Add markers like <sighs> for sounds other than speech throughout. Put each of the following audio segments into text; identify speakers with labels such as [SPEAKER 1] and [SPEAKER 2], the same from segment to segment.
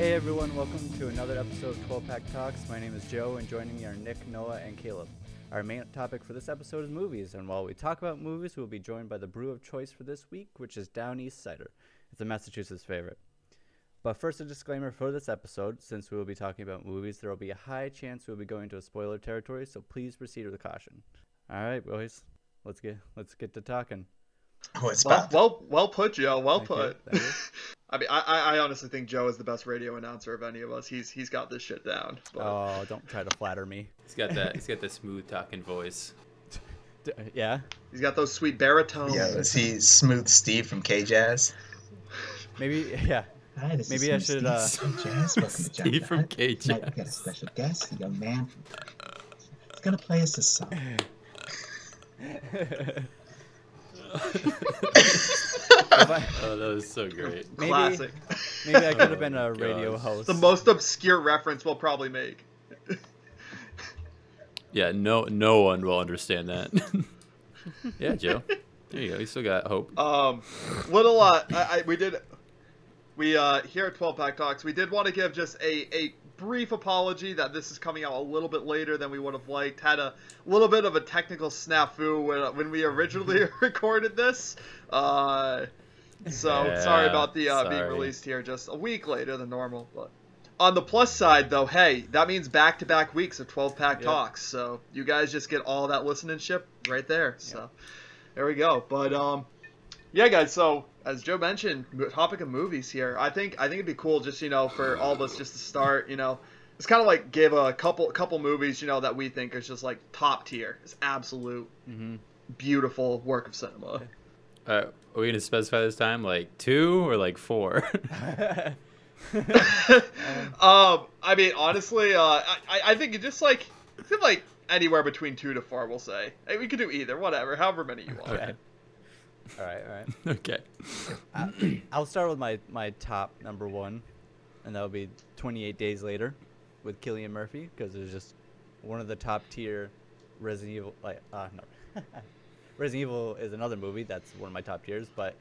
[SPEAKER 1] Hey everyone, welcome to another episode of 12 Pack Talks. My name is Joe, and joining me are Nick, Noah, and Caleb. Our main topic for this episode is movies, and while we talk about movies, we'll be joined by the brew of choice for this week, which is Downeast Cider. It's a Massachusetts favorite. But first, a disclaimer for this episode since we will be talking about movies, there will be a high chance we will be going to a spoiler territory, so please proceed with caution. All right, boys, let's get let's get to talking.
[SPEAKER 2] Oh, it's
[SPEAKER 3] Well,
[SPEAKER 2] about
[SPEAKER 3] well, well put, Joe. Well
[SPEAKER 1] Thank
[SPEAKER 3] put. <laughs> I mean, I, I I honestly think Joe is the best radio announcer of any of us. He's he's got this shit down. But
[SPEAKER 1] Oh, don't try to flatter me.
[SPEAKER 4] He's got that. He's got the smooth talking voice. <laughs>
[SPEAKER 1] Yeah,
[SPEAKER 3] he's got those sweet baritones.
[SPEAKER 2] yeah. Is he Smooth Steve from K Jazz?
[SPEAKER 1] maybe <laughs> yeah.
[SPEAKER 5] Hi, this
[SPEAKER 1] Maybe
[SPEAKER 5] is
[SPEAKER 1] I
[SPEAKER 5] Steve
[SPEAKER 1] uh,
[SPEAKER 5] from Jazz. Welcome to Jump
[SPEAKER 4] Steve from
[SPEAKER 5] Ahead.
[SPEAKER 4] K
[SPEAKER 5] Tonight we've got a special guest, a young man. He's gonna play us a song.
[SPEAKER 1] If I-
[SPEAKER 4] Oh, that was so great.
[SPEAKER 1] maybe
[SPEAKER 3] Classic.
[SPEAKER 1] maybe I could have
[SPEAKER 4] Oh
[SPEAKER 1] been a
[SPEAKER 4] my
[SPEAKER 1] radio
[SPEAKER 4] gosh.
[SPEAKER 1] host.
[SPEAKER 3] the most obscure reference we'll probably make. <laughs>
[SPEAKER 4] Yeah, no, no one will understand that. <laughs> yeah, Joe. There you go. You still got hope.
[SPEAKER 3] Um, little uh, I, I we did, we uh here at Twelve Pack Talks, we did want to give just a a brief apology that this is coming out a little bit later than we would have liked. Had a little bit of a technical snafu when when we originally <laughs> recorded this. Uh, so
[SPEAKER 4] Yeah,
[SPEAKER 3] sorry about the uh, being released here just a week later than normal, but. On the plus side, though, hey, that means back-to-back weeks of 12-pack
[SPEAKER 1] Yep.
[SPEAKER 3] talks. So you guys just get all that listening ship right there. So there we go. But um, yeah, guys. So as Joe mentioned, topic of movies here. I think I think it'd be cool just you know for all of us just to start. You know, it's kind of like give a couple couple movies you know that we think is just like top tier. It's absolute
[SPEAKER 1] hmm
[SPEAKER 3] beautiful work of cinema.
[SPEAKER 4] Uh, are we gonna specify this time like two or like four? <laughs> <laughs>
[SPEAKER 3] um, I mean, honestly, uh, I I- I think it just like I like anywhere between two to four. We'll say hey, we could do either, whatever, however many you want.
[SPEAKER 1] Okay. All right, all right. <laughs>
[SPEAKER 4] okay.
[SPEAKER 1] I- I'll start with my my top number one, and that'll be 28 Days Later, with Cillian Murphy, because it's just one of the top tier Resident Evil. Like, uh, no, <laughs> Resident Evil is another movie that's one of my top tiers, but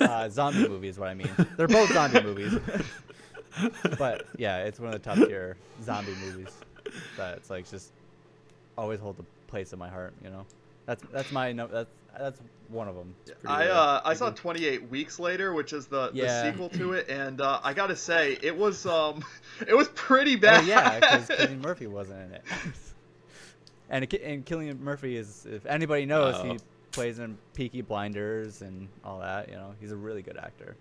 [SPEAKER 1] uh, <laughs> zombie movie is what I mean. They're both zombie movies, but yeah, it's one of the top tier zombie movies. That's like just always hold a place in my heart. You know, that's that's my no, that's that's one of them.
[SPEAKER 3] I uh I saw 28 weeks later, which is the,
[SPEAKER 1] Yeah.
[SPEAKER 3] the sequel to it, <laughs> and uh, I gotta say it was um <laughs> it was pretty
[SPEAKER 1] Oh
[SPEAKER 3] bad.
[SPEAKER 1] yeah, because <laughs> Cillian Murphy wasn't in it. and it, and Cillian Murphy is, if anybody knows,
[SPEAKER 4] Oh.
[SPEAKER 1] he plays in Peaky Blinders and all that. You know, he's a really good actor.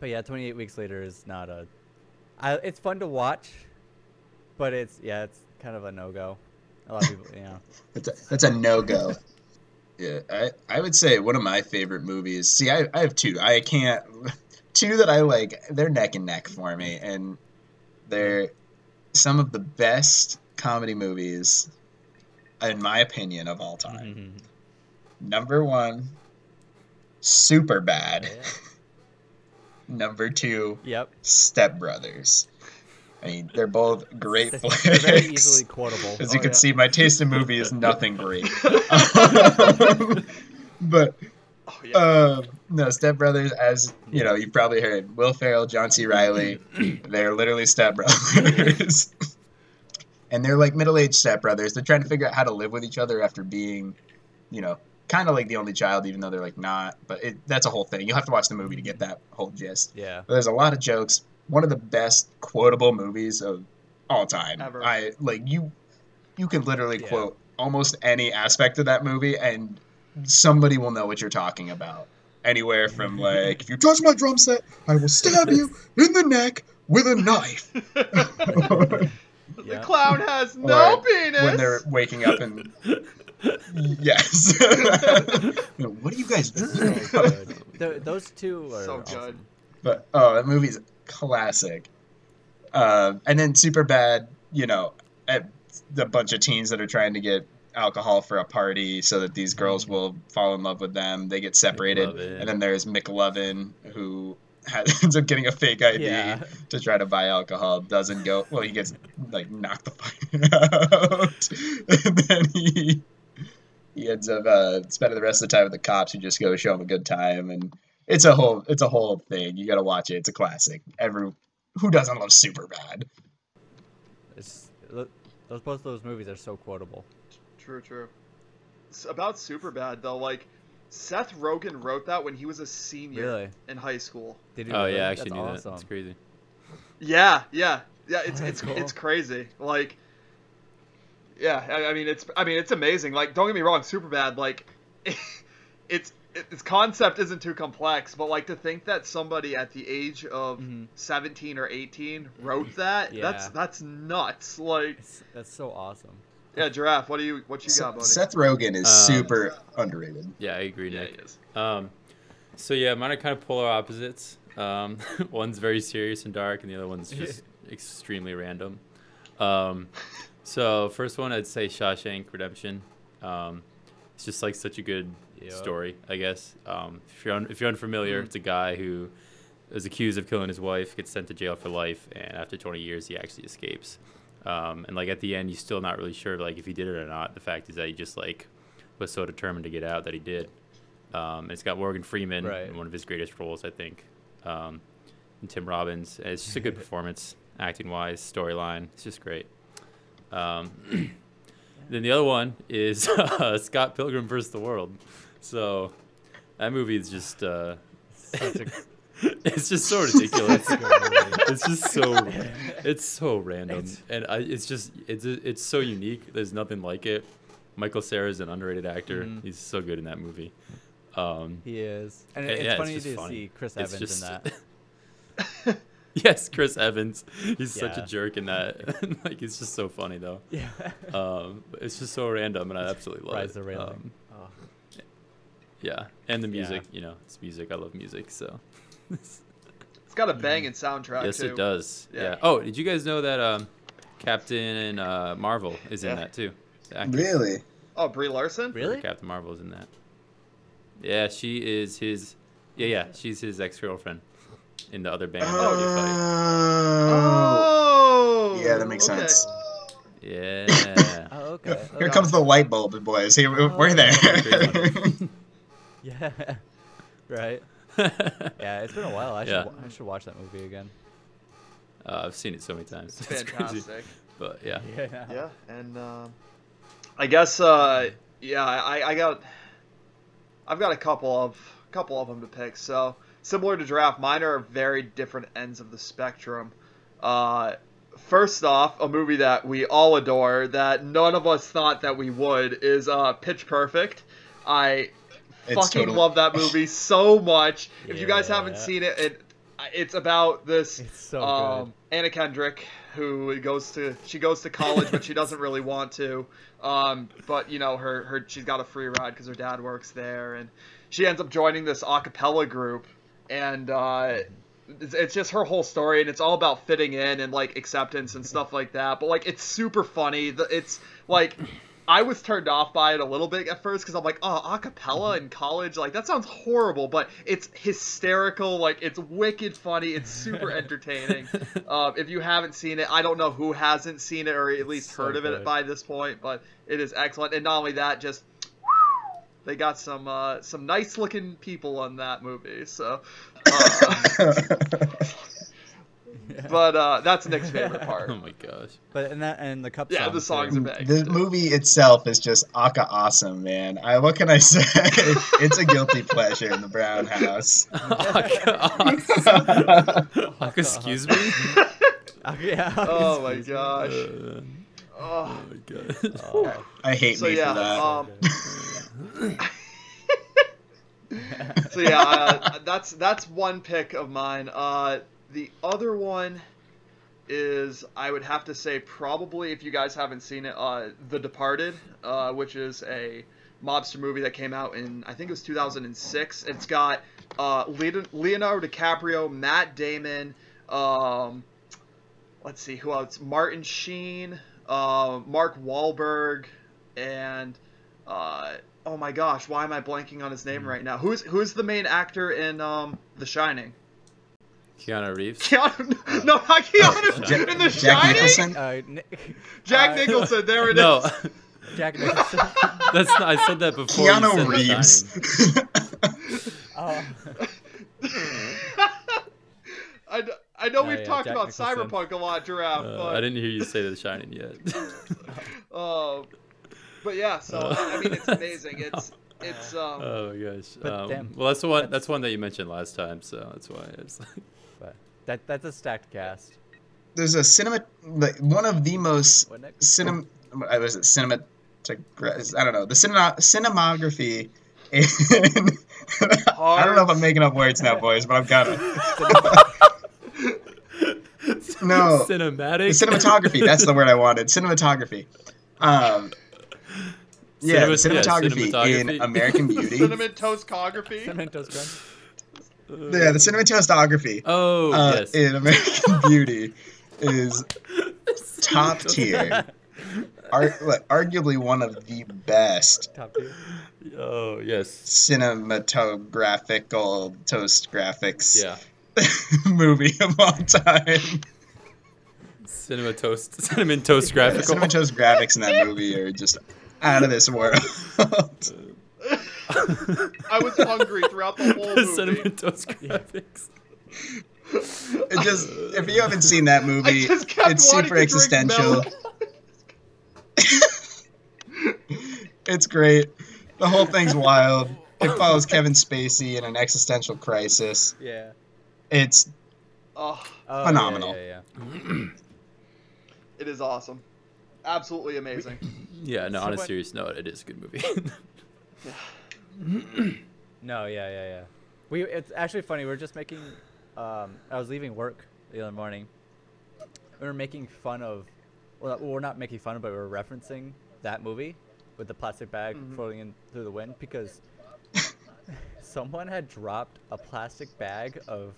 [SPEAKER 1] But yeah, 28 weeks later is not a. I, it's fun to watch, but it's yeah, it's kind of a no go. A lot of people, you know.
[SPEAKER 2] That's a, that's a no go. Yeah, I, I would say one of my favorite movies. See, I, I have two. I can't <laughs> two that I like. They're neck and neck for me, and they're some of the best comedy movies, in my opinion, of all time. Mm-hmm. Number one, Super Bad.
[SPEAKER 1] Yeah. <laughs>
[SPEAKER 2] Number two,
[SPEAKER 1] Yep.
[SPEAKER 2] Step Brothers. I mean, they're both great
[SPEAKER 1] They're very easily quotable.
[SPEAKER 2] As you
[SPEAKER 3] Oh,
[SPEAKER 2] can
[SPEAKER 3] yeah.
[SPEAKER 2] see, my taste in movie is nothing great. <laughs> <laughs> but
[SPEAKER 3] Oh, yeah.
[SPEAKER 2] uh, no, Step Brothers, as you know, you've probably heard Will Ferrell, John C. Reilly. <clears throat> they're literally step brothers, <laughs> and they're like middle-aged step brothers. They're trying to figure out how to live with each other after being, you know, kind of like the only child, even though they're like not. But it, that's a whole thing. You'll have to watch the movie to get that whole gist.
[SPEAKER 1] Yeah.
[SPEAKER 2] But there's a lot of jokes. One of the best quotable movies of all time.
[SPEAKER 3] Ever.
[SPEAKER 2] I like you. You can literally
[SPEAKER 1] Yeah.
[SPEAKER 2] quote almost any aspect of that movie, and somebody will know what you're talking about. Anywhere from like, if you touch my drum set, I will stab you in the neck with a knife. <laughs> <laughs>
[SPEAKER 3] the clown has no
[SPEAKER 2] Or
[SPEAKER 3] penis.
[SPEAKER 2] when they're waking up and <laughs> yes. what are you guys doing?
[SPEAKER 1] So those two are
[SPEAKER 3] So good.
[SPEAKER 1] awesome.
[SPEAKER 2] But oh, that movie's classic. Uh, and then super bad, you know, at the bunch of teens that are trying to get alcohol for a party so that these girls will fall in love with them. They get separated,
[SPEAKER 4] McLovin.
[SPEAKER 2] and then there's McLovin who has, <laughs> ends up getting a fake ID
[SPEAKER 1] Yeah.
[SPEAKER 2] to try to buy alcohol. Doesn't go well. He gets like knocked the fuck <laughs> out, and then he he ends up uh, spending the rest of the time with the cops who just go show him a good time and it's a whole it's a whole thing you got to watch it it's a classic every who doesn't love Superbad?
[SPEAKER 1] It's lo- those both of those movies are so quotable.
[SPEAKER 3] True, true. It's about Superbad though, like Seth Rogen wrote that when he was a senior
[SPEAKER 1] Really?
[SPEAKER 3] in high school.
[SPEAKER 1] Did you
[SPEAKER 4] Oh
[SPEAKER 1] really?
[SPEAKER 4] yeah, I actually
[SPEAKER 1] That's
[SPEAKER 4] knew
[SPEAKER 1] awesome.
[SPEAKER 4] that. It's crazy.
[SPEAKER 3] Yeah, yeah, yeah. It's
[SPEAKER 1] That's
[SPEAKER 3] it's
[SPEAKER 1] cool.
[SPEAKER 3] it's crazy. Like, yeah, I, I mean it's I mean it's amazing. Like, don't get me wrong, Superbad. Like, <laughs> it's its concept isn't too complex, but like to think that somebody at the age of
[SPEAKER 1] Mhm.
[SPEAKER 3] 17 or 18 wrote that, that's
[SPEAKER 1] Yeah.
[SPEAKER 3] that's nuts. Like,
[SPEAKER 1] It's, that's so awesome.
[SPEAKER 3] yeah, giraffe. What do you what you got,
[SPEAKER 2] Seth,
[SPEAKER 3] buddy?
[SPEAKER 2] Seth Rogen is
[SPEAKER 4] Um,
[SPEAKER 2] super underrated.
[SPEAKER 4] Yeah, I agree,
[SPEAKER 3] yeah,
[SPEAKER 4] Nick.
[SPEAKER 3] he is.
[SPEAKER 4] Um, so yeah, mine are kind of polar opposites. Um, <laughs> one's very serious and dark, and the other one's just <laughs> extremely random. Um, so first one, I'd say Shawshank Redemption. Um, it's just like such a good
[SPEAKER 1] Yep.
[SPEAKER 4] story, I guess. Um, if you're un- if you're unfamiliar,
[SPEAKER 3] Mm.
[SPEAKER 4] it's a guy who is accused of killing his wife, gets sent to jail for life, and after 20 years, he actually escapes. Um, and like at the end, you're still not really sure like if he did it or not. The fact is that he just like was so determined to get out that he did. Um, it's got Morgan Freeman
[SPEAKER 1] Right.
[SPEAKER 4] in one of his greatest roles, I think, um, and Tim Robbins. And it's just a good <laughs> performance, acting wise, storyline. It's just great. Um, <clears throat> then the other one is <laughs> uh, Scott Pilgrim vs. the World. So that movie is just uh,
[SPEAKER 1] a <laughs>
[SPEAKER 4] it's just so ridiculous. <laughs> it's just so it's so random
[SPEAKER 1] It's-
[SPEAKER 4] and I, it's just it's it's so unique there's nothing like it michael Cera is an underrated actor
[SPEAKER 1] Mhm.
[SPEAKER 4] he's so good in that movie um
[SPEAKER 1] He is, and
[SPEAKER 4] Yeah,
[SPEAKER 1] it's
[SPEAKER 4] yeah,
[SPEAKER 1] funny
[SPEAKER 4] just
[SPEAKER 1] to
[SPEAKER 4] funny.
[SPEAKER 1] see Chris
[SPEAKER 4] it's
[SPEAKER 1] Evans in that. <laughs>
[SPEAKER 4] yes chris evans he's such a jerk in that <laughs> like it's just so funny though
[SPEAKER 1] Yeah.
[SPEAKER 4] um it's just so random and i absolutely love
[SPEAKER 1] Rise
[SPEAKER 4] it
[SPEAKER 1] the railing.
[SPEAKER 4] Um,
[SPEAKER 1] oh.
[SPEAKER 4] yeah and the
[SPEAKER 1] Yeah.
[SPEAKER 4] music you know it's music i love music so
[SPEAKER 3] It's got a banging soundtrack
[SPEAKER 4] yes
[SPEAKER 3] too.
[SPEAKER 4] it does yeah.
[SPEAKER 3] Yeah.
[SPEAKER 4] oh did you guys know that um captain uh marvel is in that too
[SPEAKER 2] Really?
[SPEAKER 3] Oh, Brie Larson.
[SPEAKER 1] Really?
[SPEAKER 4] Captain Marvel is in that. Yeah, she is his. Yeah, yeah, she's his ex girlfriend in the other band. that they fight.
[SPEAKER 2] Oh.
[SPEAKER 3] Oh.
[SPEAKER 2] Yeah, that makes
[SPEAKER 3] okay.
[SPEAKER 2] sense.
[SPEAKER 4] Yeah. <laughs>
[SPEAKER 1] Oh, okay.
[SPEAKER 2] Here
[SPEAKER 1] okay.
[SPEAKER 2] comes the light bulb, boys. Here, we're
[SPEAKER 1] Oh.
[SPEAKER 2] there. <laughs>
[SPEAKER 1] Yeah. right. <laughs> Yeah, it's been a while. I should
[SPEAKER 4] Yeah.
[SPEAKER 1] wa- I should watch that movie again.
[SPEAKER 4] uh, I've seen it so many times.
[SPEAKER 3] It's
[SPEAKER 4] It's crazy.
[SPEAKER 3] fantastic.
[SPEAKER 4] But yeah.
[SPEAKER 1] Yeah.
[SPEAKER 3] Yeah, and um, I guess uh, yeah, I, I got I've got a couple of couple of them to pick. So similar to Draft, mine are very different ends of the spectrum. Uh, first off, a movie that we all adore that none of us thought that we would is uh, Pitch Perfect. I
[SPEAKER 2] It's
[SPEAKER 3] fucking
[SPEAKER 2] total-
[SPEAKER 3] love that movie <laughs> so much. If you guys haven't seen it, it it's about this
[SPEAKER 1] It's so
[SPEAKER 3] um, Anna Kendrick who goes to she goes to college but she doesn't really want to. Um, but you know her her she's got a free ride because her dad works there and she ends up joining this a cappella group and uh, it's, it's just her whole story and it's all about fitting in and like acceptance and stuff like that. But like it's super funny. It's like I was turned off by it a little bit at first because I'm like, oh, a cappella in college, like that sounds horrible, but it's hysterical, like it's wicked funny, it's super <laughs> entertaining. um, if you haven't seen it, I don't know who hasn't seen it or at least
[SPEAKER 1] So
[SPEAKER 3] heard of it
[SPEAKER 1] good.
[SPEAKER 3] by this point, but it is excellent. And not only that, just they got some uh, some nice looking people on that movie, so. Uh, <laughs> but uh, that's Nick's favorite <laughs> part.
[SPEAKER 4] Oh my gosh.
[SPEAKER 1] But and that and the cup
[SPEAKER 3] Yeah,
[SPEAKER 1] song
[SPEAKER 3] the
[SPEAKER 1] too.
[SPEAKER 3] songs are bang.
[SPEAKER 2] the movie itself is just aca awesome, man. I, what can I say? <laughs> it's a guilty pleasure in the Brown House.
[SPEAKER 4] Excuse me?
[SPEAKER 1] Oh, yeah.
[SPEAKER 3] Oh my
[SPEAKER 1] excuse me.
[SPEAKER 3] gosh. Oh.
[SPEAKER 4] my god. <laughs>
[SPEAKER 1] Oh.
[SPEAKER 2] I hate
[SPEAKER 3] So
[SPEAKER 2] me
[SPEAKER 3] yeah,
[SPEAKER 2] for that.
[SPEAKER 3] um, <laughs> <laughs> so yeah, uh, that's that's one pick of mine. Uh, the other one is I would have to say probably if you guys haven't seen it, uh, The Departed, uh, which is a mobster movie that came out in I think it was 2006. It's got uh, Leonardo DiCaprio, Matt Damon, um, let's see who else, Martin Sheen, uh, Mark Wahlberg, and uh, oh my gosh, why am I blanking on his name right now? Who's who's the main actor in um, The Shining?
[SPEAKER 4] Keanu Reeves.
[SPEAKER 3] Keanu, <laughs> no, not Keanu
[SPEAKER 2] Ja-
[SPEAKER 3] in The
[SPEAKER 2] Jack
[SPEAKER 3] Shining.
[SPEAKER 2] Nicholson?
[SPEAKER 3] Oh,
[SPEAKER 1] Uh, Nick,
[SPEAKER 3] Jack
[SPEAKER 1] uh,
[SPEAKER 3] Nicholson, there it <laughs> is.
[SPEAKER 4] No, <laughs>
[SPEAKER 1] Jack Nicholson.
[SPEAKER 4] that's not, I said that before.
[SPEAKER 2] Keanu
[SPEAKER 4] said
[SPEAKER 2] Reeves.
[SPEAKER 1] oh.
[SPEAKER 3] I, d- I know
[SPEAKER 1] Oh,
[SPEAKER 3] we've
[SPEAKER 1] yeah,
[SPEAKER 3] talked
[SPEAKER 1] Jack
[SPEAKER 3] about
[SPEAKER 1] Nicholson.
[SPEAKER 3] Cyberpunk a lot, Giraffe,
[SPEAKER 4] Uh,
[SPEAKER 3] but
[SPEAKER 4] I didn't hear you say The Shining yet.
[SPEAKER 3] uh, <laughs> but yeah. So
[SPEAKER 4] Uh,
[SPEAKER 3] I mean, it's <laughs> amazing. It's it's <laughs> um.
[SPEAKER 4] oh my gosh.
[SPEAKER 1] But
[SPEAKER 4] Um,
[SPEAKER 1] damn,
[SPEAKER 4] well, that's the one.
[SPEAKER 1] that's-
[SPEAKER 4] That's one that you mentioned last time, so that's why it's like.
[SPEAKER 1] But that that's a stacked cast.
[SPEAKER 2] There's a cinema, like one of the most
[SPEAKER 1] What next?
[SPEAKER 2] cinema. I was it cinema. I don't know the cinema cinematography. In, I don't know if I'm making up words now, boys, but I'm gonna. No. <laughs>
[SPEAKER 4] Cinematic.
[SPEAKER 2] The cinematography. That's the word I wanted. Cinematography. Um, yeah, the
[SPEAKER 4] Cinema- yeah,
[SPEAKER 2] cinematography, in. American <laughs> Beauty.
[SPEAKER 3] Cinnamon toastography.
[SPEAKER 1] Cinnamon Toast Crunch.
[SPEAKER 2] yeah, the cinematography
[SPEAKER 4] Oh
[SPEAKER 2] uh,
[SPEAKER 4] yes.
[SPEAKER 2] in American <laughs> Beauty is top tier. Ar- like, arguably one of the best
[SPEAKER 1] Top tier.
[SPEAKER 4] Oh yes.
[SPEAKER 2] cinematographical toast graphics
[SPEAKER 4] Yeah.
[SPEAKER 2] movie of all time.
[SPEAKER 4] Cinema toast. <laughs> Cinnamon toast graphical.
[SPEAKER 2] Cinema toast graphics in that <laughs> movie are just out of this world.
[SPEAKER 3] I was hungry throughout the whole movie.
[SPEAKER 4] Cinnamon toast graphics.
[SPEAKER 2] It just if you haven't seen that movie, it's super existential. <laughs> It's great. The whole thing's wild. It follows Kevin Spacey in an existential crisis.
[SPEAKER 1] Yeah.
[SPEAKER 2] It's
[SPEAKER 3] Oh,
[SPEAKER 2] Phenomenal.
[SPEAKER 1] Yeah, yeah, <clears throat>
[SPEAKER 3] it is awesome. Absolutely amazing. <clears throat>
[SPEAKER 4] Yeah. No.
[SPEAKER 1] So
[SPEAKER 4] On a
[SPEAKER 1] what-
[SPEAKER 4] serious note, it is a good movie. <laughs> <clears throat>
[SPEAKER 1] No, yeah, yeah, yeah. We it's actually funny. We're just making. Um, I was leaving work the other morning. We were making fun of. Well, we're not making fun of, but we were referencing that movie with the plastic bag
[SPEAKER 3] Mhm.
[SPEAKER 1] floating in through the wind because <laughs> someone had dropped a plastic bag of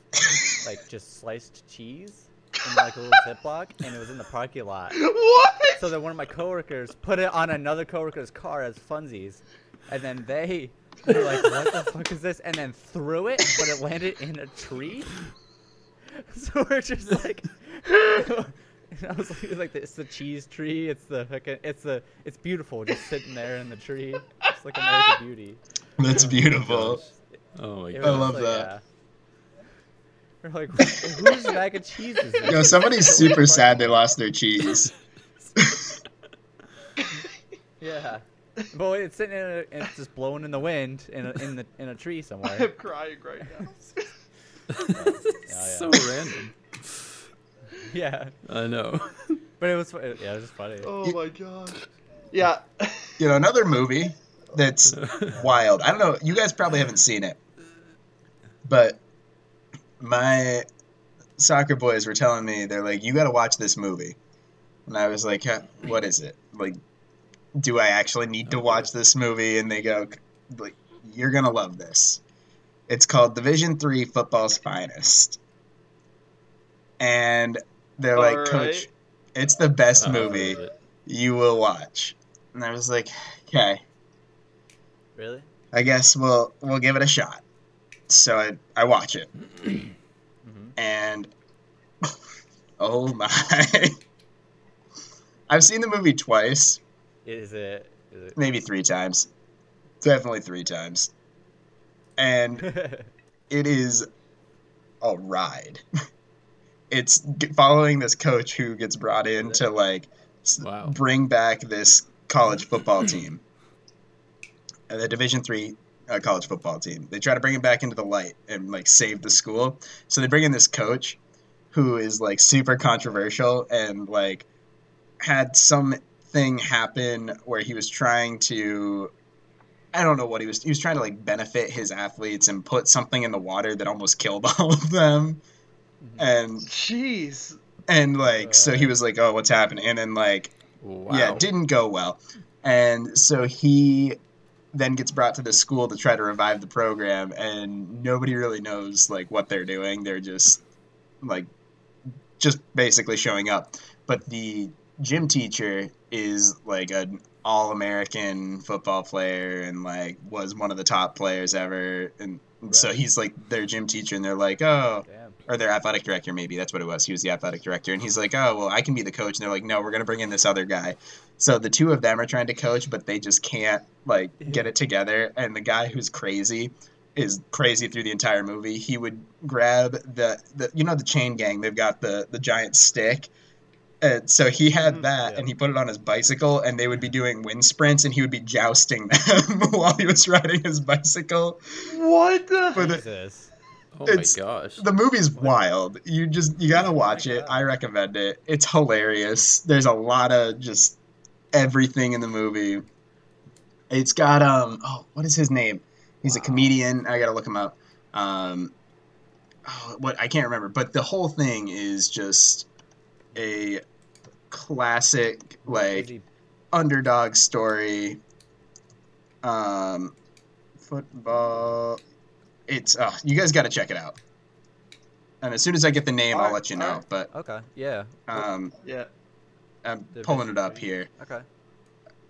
[SPEAKER 1] like just sliced cheese in like a little Ziploc, and it was in the parking lot.
[SPEAKER 3] what?
[SPEAKER 1] So then one of my coworkers put it on another coworker's car as funsies, and then they were like, "What the fuck is this?" And then threw it, but it landed in a tree. <laughs> So we're just like, and <laughs> I was like, like, "It's the cheese tree. It's the fucking, it's the, it's beautiful, just sitting there in the tree, just like American Beauty."
[SPEAKER 2] that's beautiful.
[SPEAKER 4] oh my
[SPEAKER 1] It
[SPEAKER 4] god.
[SPEAKER 2] I love
[SPEAKER 1] like,
[SPEAKER 2] that.
[SPEAKER 1] yeah. We're like, whose bag of cheese is this?
[SPEAKER 2] You know, somebody's <laughs> super sad they lost their cheese. <laughs>
[SPEAKER 1] Yeah. But it's sitting in a, and it's just blowing in the wind in a, in the in a tree somewhere. <laughs>
[SPEAKER 3] I'm crying right now.
[SPEAKER 4] so random.
[SPEAKER 1] Yeah.
[SPEAKER 4] I know.
[SPEAKER 1] But it was yeah, it was just funny.
[SPEAKER 3] Oh my god. Yeah.
[SPEAKER 2] You know, another movie that's wild. I don't know. You guys probably haven't seen it, but my soccer boys were telling me they're like, "You got to watch this movie," and I was like, "What is it? Like, do I actually need to watch this movie?" And they go, "Like, you're gonna love this. It's called Division Three Football's Finest," and they're like,
[SPEAKER 3] All
[SPEAKER 2] "Coach, it's the best movie
[SPEAKER 4] love it.
[SPEAKER 2] you will watch." And I was like, "Okay."
[SPEAKER 1] Really?
[SPEAKER 2] I guess we'll we'll give it a shot. So I I watch it <clears throat> and <laughs> oh my. <laughs> I've seen the movie twice,
[SPEAKER 1] Is it? Is
[SPEAKER 2] maybe 3 times. Definitely 3 times. And
[SPEAKER 1] it? <laughs>
[SPEAKER 2] it is a ride. It's following this coach who gets brought in to like
[SPEAKER 4] Wow.
[SPEAKER 2] bring back this college football team, the Division three uh, college football team. They try to bring him back into the light and like save the school. So they bring in this coach who is like super controversial and like had something happen where he was trying to I don't know what he was he was trying to like benefit his athletes and put something in the water that almost <laughs> killed all of them and
[SPEAKER 3] Jeez.
[SPEAKER 2] and like so he
[SPEAKER 1] Uh.
[SPEAKER 2] was like oh what's happening and then like
[SPEAKER 4] Wow.
[SPEAKER 2] yeah it didn't go well and so he then gets brought to the school to try to revive the program and nobody really knows like what they're doing. They're just like just basically showing up. But the gym teacher is like an all-american football player and like was one of the top players ever. And so he's like their gym teacher and they're like oh
[SPEAKER 1] Damn.
[SPEAKER 2] Or their athletic director maybe that's what it was he was the athletic director and he's like oh well i can be the coach and they're like no we're going to bring in this other guy so the two of them are trying to coach but they just can't like get it together and the guy who's crazy is crazy through the entire movie. He would grab the, the you know the chain gang. They've got the the giant stick. And so he had
[SPEAKER 3] Mhm.
[SPEAKER 2] that,
[SPEAKER 1] Yeah.
[SPEAKER 2] and he put it on his bicycle, and they would be doing wind sprints, and he would be jousting <laughs> them <laughs> while he was riding his bicycle.
[SPEAKER 3] What the?
[SPEAKER 2] For the,
[SPEAKER 1] Jesus.
[SPEAKER 4] Oh
[SPEAKER 2] It's-
[SPEAKER 4] my gosh.
[SPEAKER 2] the movie's wild. You just you gotta watch it.
[SPEAKER 1] God.
[SPEAKER 2] I recommend it. It's hilarious. There's a lot of just everything in the movie. It's got um oh what is his name? He's a comedian. I gotta look him up. Um, oh, what I can't remember, but the whole thing is just a classic like
[SPEAKER 1] he-
[SPEAKER 2] underdog story. Um, football. It's uh, you guys got to check it out. And as soon as I get the name, I'll let you know.
[SPEAKER 3] alright.
[SPEAKER 2] But
[SPEAKER 1] Okay. Yeah.
[SPEAKER 2] um,
[SPEAKER 3] Yeah.
[SPEAKER 2] I'm
[SPEAKER 1] The
[SPEAKER 2] pulling it up here.
[SPEAKER 1] Okay.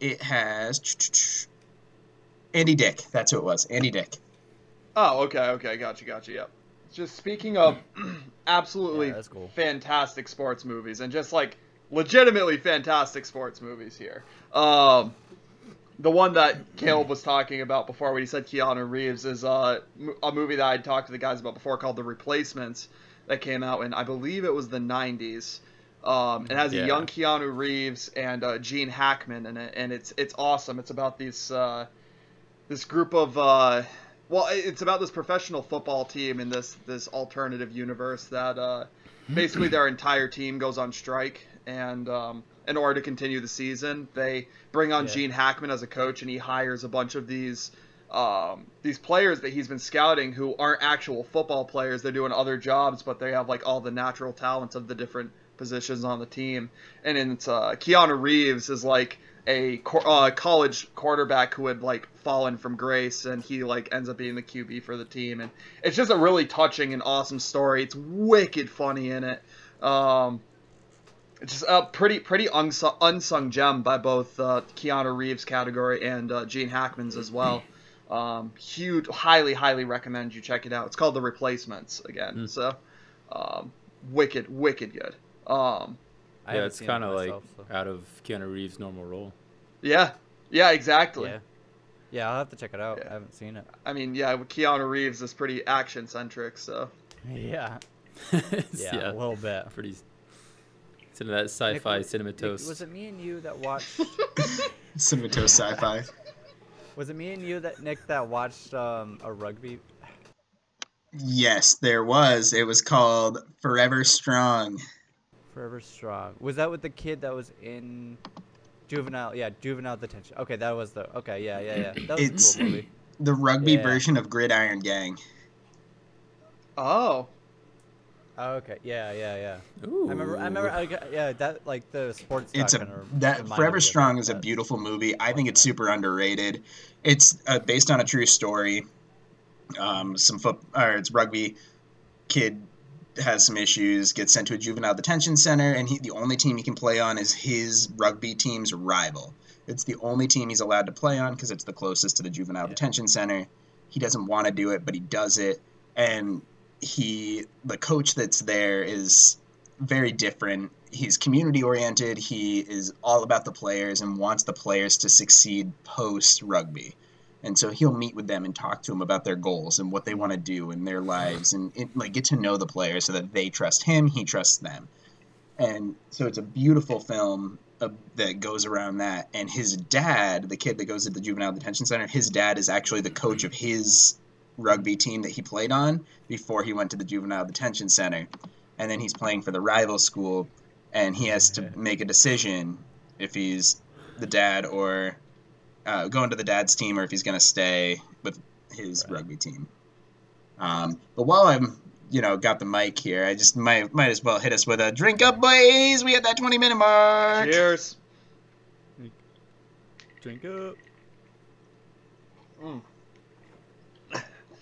[SPEAKER 2] It has Andy Dick. That's who it was. Andy Dick.
[SPEAKER 3] Oh, okay, okay, gotcha, gotcha. Yep. Just speaking of <clears throat> absolutely
[SPEAKER 1] Yeah, cool.
[SPEAKER 3] fantastic sports movies and just like legitimately fantastic sports movies here. Um, the one that Caleb was talking about before when he said Keanu Reeves is uh, a movie that I talked to the guys about before called The Replacements that came out in I believe it was the 90s. Um, it has
[SPEAKER 4] Yeah.
[SPEAKER 3] a young Keanu Reeves and uh, Gene Hackman in it, and it's it's awesome. It's about these uh, this group of uh, well, it's about this professional football team in this this alternative universe that uh, basically their entire team goes on strike, and um, in order to continue the season, they bring on
[SPEAKER 1] Yeah.
[SPEAKER 3] Gene Hackman as a coach, and he hires a bunch of these um, these players that he's been scouting who aren't actual football players. They're doing other jobs, but they have like all the natural talents of the different positions on the team. And it's uh, Keanu Reeves is like a co- uh, college quarterback who had like fallen from grace, and he like ends up being the QB for the team. And it's just a really touching and awesome story. It's wicked funny in it. Um, it's just a pretty pretty unsung, unsung gem by both uh, Keanu Reeves category and uh, Gene Hackman's as well. Um, huge, highly, highly recommend you check it out. It's called The Replacements again.
[SPEAKER 4] Hmm.
[SPEAKER 3] So, um, wicked, wicked good. Um,
[SPEAKER 1] I
[SPEAKER 4] yeah, it's kind of like
[SPEAKER 1] so-
[SPEAKER 4] out of Keanu Reeves' normal role.
[SPEAKER 3] yeah, yeah, exactly.
[SPEAKER 1] Yeah. Yeah, I'll have to check it out.
[SPEAKER 3] Yeah.
[SPEAKER 1] I haven't seen it.
[SPEAKER 3] I mean, yeah, Keanu Reeves is pretty action centric. So, <laughs>
[SPEAKER 1] Yeah. <laughs>
[SPEAKER 4] It's-
[SPEAKER 1] Yeah, a little bit.
[SPEAKER 4] pretty. It's into that sci-fi
[SPEAKER 1] Nick,
[SPEAKER 4] cinematose.
[SPEAKER 1] was it me and you that watched? <laughs>
[SPEAKER 2] Cinematose sci-fi.
[SPEAKER 1] was it me and you that Nick that watched um, a rugby?
[SPEAKER 2] Yes, there was. It was called Forever Strong.
[SPEAKER 1] Forever Strong. Was that with the kid that was in juvenile? Yeah, juvenile detention. Okay, that was the. Okay, yeah, yeah, yeah. That was
[SPEAKER 2] It's-
[SPEAKER 1] a cool movie.
[SPEAKER 2] The rugby
[SPEAKER 1] Yeah.
[SPEAKER 2] version of Gridiron Gang.
[SPEAKER 3] oh,
[SPEAKER 1] Oh, okay, yeah, yeah, yeah.
[SPEAKER 4] Ooh.
[SPEAKER 1] I remember. I remember. I got, yeah, that like the sports.
[SPEAKER 2] It's a that Forever Strong is a beautiful movie. I think it's super underrated. It's uh, based on a true story. Um, some foot or it's rugby kid has some issues, gets sent to a juvenile detention center, and he the only team he can play on is his rugby team's rival. It's the only team he's allowed to play on because it's the closest to the juvenile
[SPEAKER 1] Yeah.
[SPEAKER 2] detention center. He doesn't want to do it, but he does it, and he the coach that's there is very different. He's community oriented. He is all about the players and wants the players to succeed post rugby. And so he'll meet with them and talk to them about their goals and what they want to do in their lives and it, like get to know the players so that they trust him, he trusts them. And so it's a beautiful film that goes around that. And his dad, the kid that goes to the juvenile detention center, his dad is actually the coach of his rugby team that he played on before he went to the juvenile detention center. And then he's playing for the rival school, and he has to make a decision if he's the dad or uh, going to the dad's team or if he's going to stay with his
[SPEAKER 1] Right.
[SPEAKER 2] rugby team. Um, but while I'm, you know, got the mic here, I just might might as well hit us with a drink up, boys. We hit that 20 minute mark.
[SPEAKER 3] cheers.
[SPEAKER 4] Drink up.
[SPEAKER 3] Mm.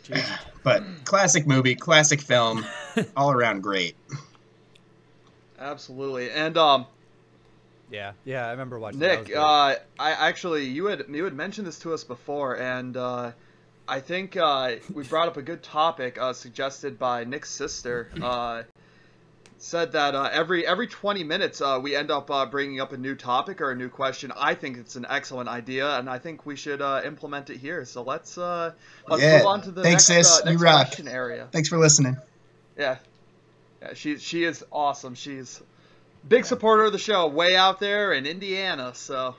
[SPEAKER 4] Cheers. <sighs>
[SPEAKER 2] But classic movie, classic film, <laughs> all around great.
[SPEAKER 3] Absolutely. And um,
[SPEAKER 1] Yeah, yeah. I remember watching. that. That
[SPEAKER 3] Nick, uh, I actually you had you had mentioned this to us before, and uh, I think uh, we brought up a good topic uh, suggested by Nick's sister. Uh, said that uh, every every 20 minutes uh, we end up uh, bringing up a new topic or a new question. I think it's an excellent idea, and I think we should uh, implement it here. So let's uh, let's
[SPEAKER 2] Yeah.
[SPEAKER 3] move on to the
[SPEAKER 2] Thanks,
[SPEAKER 3] next,
[SPEAKER 2] sis.
[SPEAKER 3] uh,
[SPEAKER 2] You
[SPEAKER 3] next
[SPEAKER 2] rock.
[SPEAKER 3] question area.
[SPEAKER 2] Thanks for listening.
[SPEAKER 3] Yeah, yeah, she she is awesome. She's big supporter of the show, way out there in Indiana. So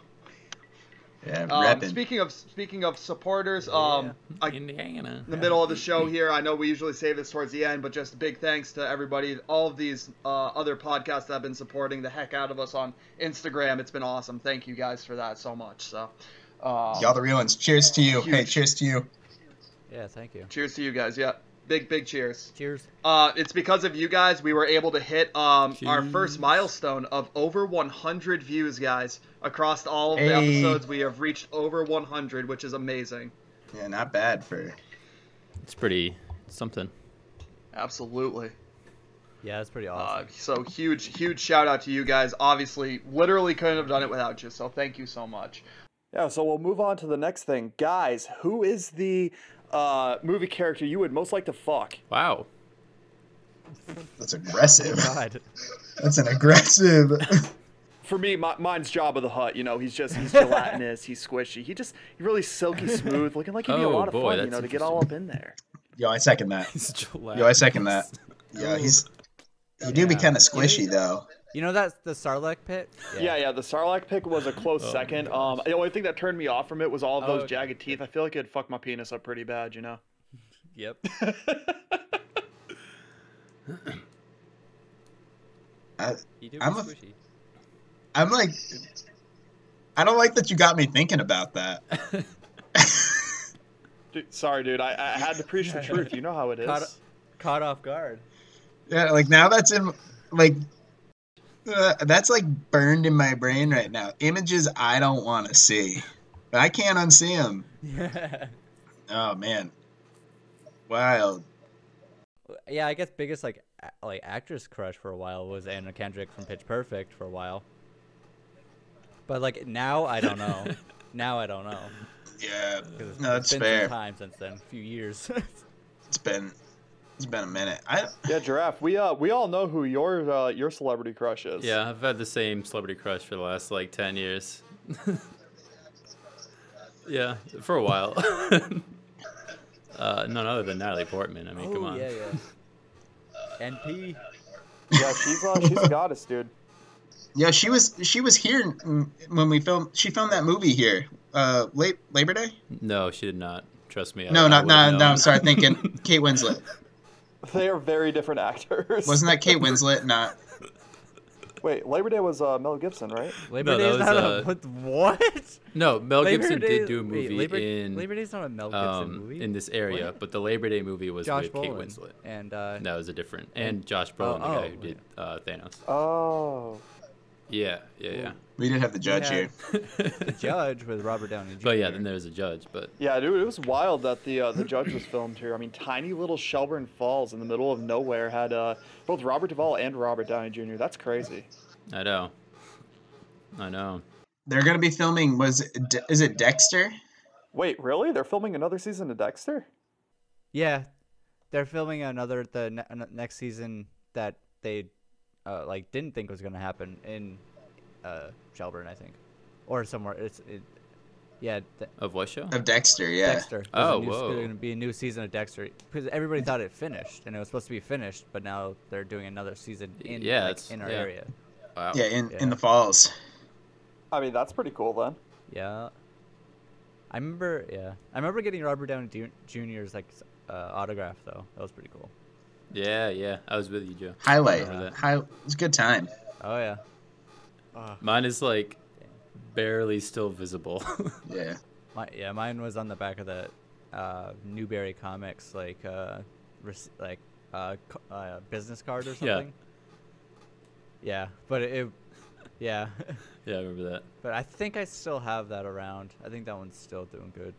[SPEAKER 2] Yeah,
[SPEAKER 3] um, speaking of speaking of supporters, um, I,
[SPEAKER 4] Indiana.
[SPEAKER 3] in the middle of the show here. I know we usually save this towards the end, but just big thanks to everybody, all of these uh, other podcasts that have been supporting the heck out of us on Instagram. It's been awesome. Thank you guys for that so much. So, um,
[SPEAKER 2] Y'all the real ones. Cheers to you. Hey, cheers to you.
[SPEAKER 1] Yeah, thank you.
[SPEAKER 3] cheers to you guys. Yeah, big big cheers.
[SPEAKER 1] Cheers.
[SPEAKER 3] Uh, it's because of you guys we were able to hit um, our first milestone of over 100 views, guys. Across all of the
[SPEAKER 2] Hey.
[SPEAKER 3] episodes, we have reached over 100, which is amazing.
[SPEAKER 2] Yeah, not bad for.
[SPEAKER 4] It's pretty something.
[SPEAKER 3] Absolutely.
[SPEAKER 1] Yeah, that's pretty
[SPEAKER 3] Uh,
[SPEAKER 1] awesome.
[SPEAKER 3] so huge, huge shout out to you guys. Obviously, literally couldn't have done it without you. So thank you so much. Yeah. So we'll move on to the next thing, guys. Who is the uh, movie character you would most like to fuck?
[SPEAKER 4] Wow.
[SPEAKER 2] That's aggressive.
[SPEAKER 1] God.
[SPEAKER 2] That's an aggressive. <laughs>
[SPEAKER 3] For me, my, mine's Jabba the Hutt. You know, he's just he's gelatinous, he's squishy, he just he's really silky smooth, <laughs> looking like he'd be a
[SPEAKER 4] Oh,
[SPEAKER 3] lot of
[SPEAKER 4] boy,
[SPEAKER 3] fun. You know, to get all up in there.
[SPEAKER 2] Yo, I second that. <laughs>
[SPEAKER 4] He's
[SPEAKER 2] Yo, I second that. Yo, he's. He do be kind of squishy though.
[SPEAKER 1] You know that's the Sarlacc pit?
[SPEAKER 3] Yeah, yeah. The Sarlacc pit was a close
[SPEAKER 4] Oh,
[SPEAKER 3] second. Um, the only thing that turned me off from it was all of
[SPEAKER 1] Oh,
[SPEAKER 3] those
[SPEAKER 1] okay.
[SPEAKER 3] jagged teeth. I feel like it'd fuck my penis up pretty bad. You know. <laughs>
[SPEAKER 1] Yep.
[SPEAKER 2] I,
[SPEAKER 1] He do be
[SPEAKER 2] I'm a-
[SPEAKER 1] squishy.
[SPEAKER 2] I'm like. I don't like that you got me thinking about that. <laughs>
[SPEAKER 3] Dude, sorry, dude. I, I had to preach the <laughs> truth. You know how it is.
[SPEAKER 1] Caught, caught off guard.
[SPEAKER 2] Yeah, like now that's in like uh, that's like burned in my brain right now. Images I don't want to see, but I can't unsee them.
[SPEAKER 1] Yeah. <laughs>
[SPEAKER 2] Oh man, wild.
[SPEAKER 1] yeah, I guess biggest like a- like actress crush for a while was Anna Kendrick from Pitch Perfect for a while. But like now I don't know. <laughs> now I don't know.
[SPEAKER 2] Yeah, no,
[SPEAKER 1] it's been
[SPEAKER 2] fair.
[SPEAKER 1] some time since then, a few years. <laughs>
[SPEAKER 2] It's been it's been a minute. I
[SPEAKER 3] Yeah, giraffe. We uh we all know who your uh, your celebrity crush is.
[SPEAKER 4] Yeah, I've had the same celebrity crush for the last like ten years. <laughs> yeah, for a while. <laughs> uh, none other than Natalie Portman. I mean, come
[SPEAKER 1] oh
[SPEAKER 4] on.
[SPEAKER 1] yeah, yeah. NP.
[SPEAKER 3] Yeah, she's uh, she's a goddess, dude.
[SPEAKER 2] yeah, she was she was here when we filmed. She filmed that movie here. Uh, late Labor Day.
[SPEAKER 4] No, she did not. Trust me. I-
[SPEAKER 2] No,
[SPEAKER 4] I
[SPEAKER 2] not
[SPEAKER 4] would've
[SPEAKER 2] no, no. I'm sorry, thinking <laughs> Kate Winslet. <laughs>
[SPEAKER 3] They are very different actors.
[SPEAKER 2] Wasn't that Kate <laughs> Winslet? Not.
[SPEAKER 3] Wait, Labor Day was uh, Mel Gibson, right?
[SPEAKER 1] Labor
[SPEAKER 4] No,
[SPEAKER 1] Day
[SPEAKER 4] that
[SPEAKER 1] is
[SPEAKER 4] was,
[SPEAKER 1] not
[SPEAKER 4] uh,
[SPEAKER 1] a what? What?
[SPEAKER 4] No, Mel
[SPEAKER 1] Labor
[SPEAKER 4] Gibson
[SPEAKER 1] Day-
[SPEAKER 4] did do a
[SPEAKER 1] wait,
[SPEAKER 4] movie
[SPEAKER 1] Labor,
[SPEAKER 4] in
[SPEAKER 1] Labor Day's not a Mel Gibson
[SPEAKER 4] um,
[SPEAKER 1] movie.
[SPEAKER 4] in this area,
[SPEAKER 1] What?
[SPEAKER 4] but the Labor Day movie was
[SPEAKER 1] Josh
[SPEAKER 4] with Kate
[SPEAKER 1] Brolin
[SPEAKER 4] Winslet.
[SPEAKER 1] and uh,
[SPEAKER 4] That was a different, and Josh Brolin, the
[SPEAKER 1] oh,
[SPEAKER 4] guy who did uh, Thanos.
[SPEAKER 3] Oh.
[SPEAKER 4] Yeah, yeah, yeah.
[SPEAKER 2] We did have the judge
[SPEAKER 1] had-
[SPEAKER 2] here. <laughs>
[SPEAKER 4] the
[SPEAKER 1] Judge with Robert Downey Jr. <laughs>
[SPEAKER 4] but yeah, then there was a judge. But
[SPEAKER 3] Yeah, dude, it was wild that the uh, the judge was filmed here. I mean, tiny little Shelburne Falls in the middle of nowhere had uh, both Robert Duvall and Robert Downey Jr. That's crazy.
[SPEAKER 4] I know, I know.
[SPEAKER 2] They're gonna be filming. Was it, De- is it Dexter?
[SPEAKER 3] Wait, really? They're filming another season of Dexter?
[SPEAKER 1] Yeah, they're filming another the ne- next season that they uh, like didn't think was gonna happen in uh, Shelburne, I think, or somewhere. It's it, yeah, De-
[SPEAKER 4] Of what show?
[SPEAKER 2] Of Dexter, yeah.
[SPEAKER 1] Dexter.
[SPEAKER 4] Oh,
[SPEAKER 1] new,
[SPEAKER 4] whoa.
[SPEAKER 1] There's gonna be a new season of Dexter because everybody thought it finished and it was supposed to be finished, but now they're doing another season in
[SPEAKER 4] Yeah,
[SPEAKER 1] like, in our
[SPEAKER 4] yeah.
[SPEAKER 1] area.
[SPEAKER 4] Wow.
[SPEAKER 2] Yeah, in,
[SPEAKER 1] Yeah.
[SPEAKER 2] in the falls.
[SPEAKER 3] I mean, that's pretty cool then.
[SPEAKER 1] Yeah. I remember, yeah, I remember getting Robert Downey Jr.'s like uh, autograph though. That was pretty cool.
[SPEAKER 4] Yeah, yeah. I was with you, Joe.
[SPEAKER 2] Highlight.
[SPEAKER 4] remember that.
[SPEAKER 2] High, it was a good time.
[SPEAKER 1] Oh yeah.
[SPEAKER 4] Mine is like barely still visible. <laughs>
[SPEAKER 2] Yeah.
[SPEAKER 1] My yeah, mine was on the back of the uh, Newbury Comics like uh, rec- like uh, co- uh, business card or
[SPEAKER 4] Yeah.
[SPEAKER 1] something. Yeah, but it, it yeah, <laughs>
[SPEAKER 4] yeah, I remember that.
[SPEAKER 1] but I think I still have that around. I think that one's still doing good.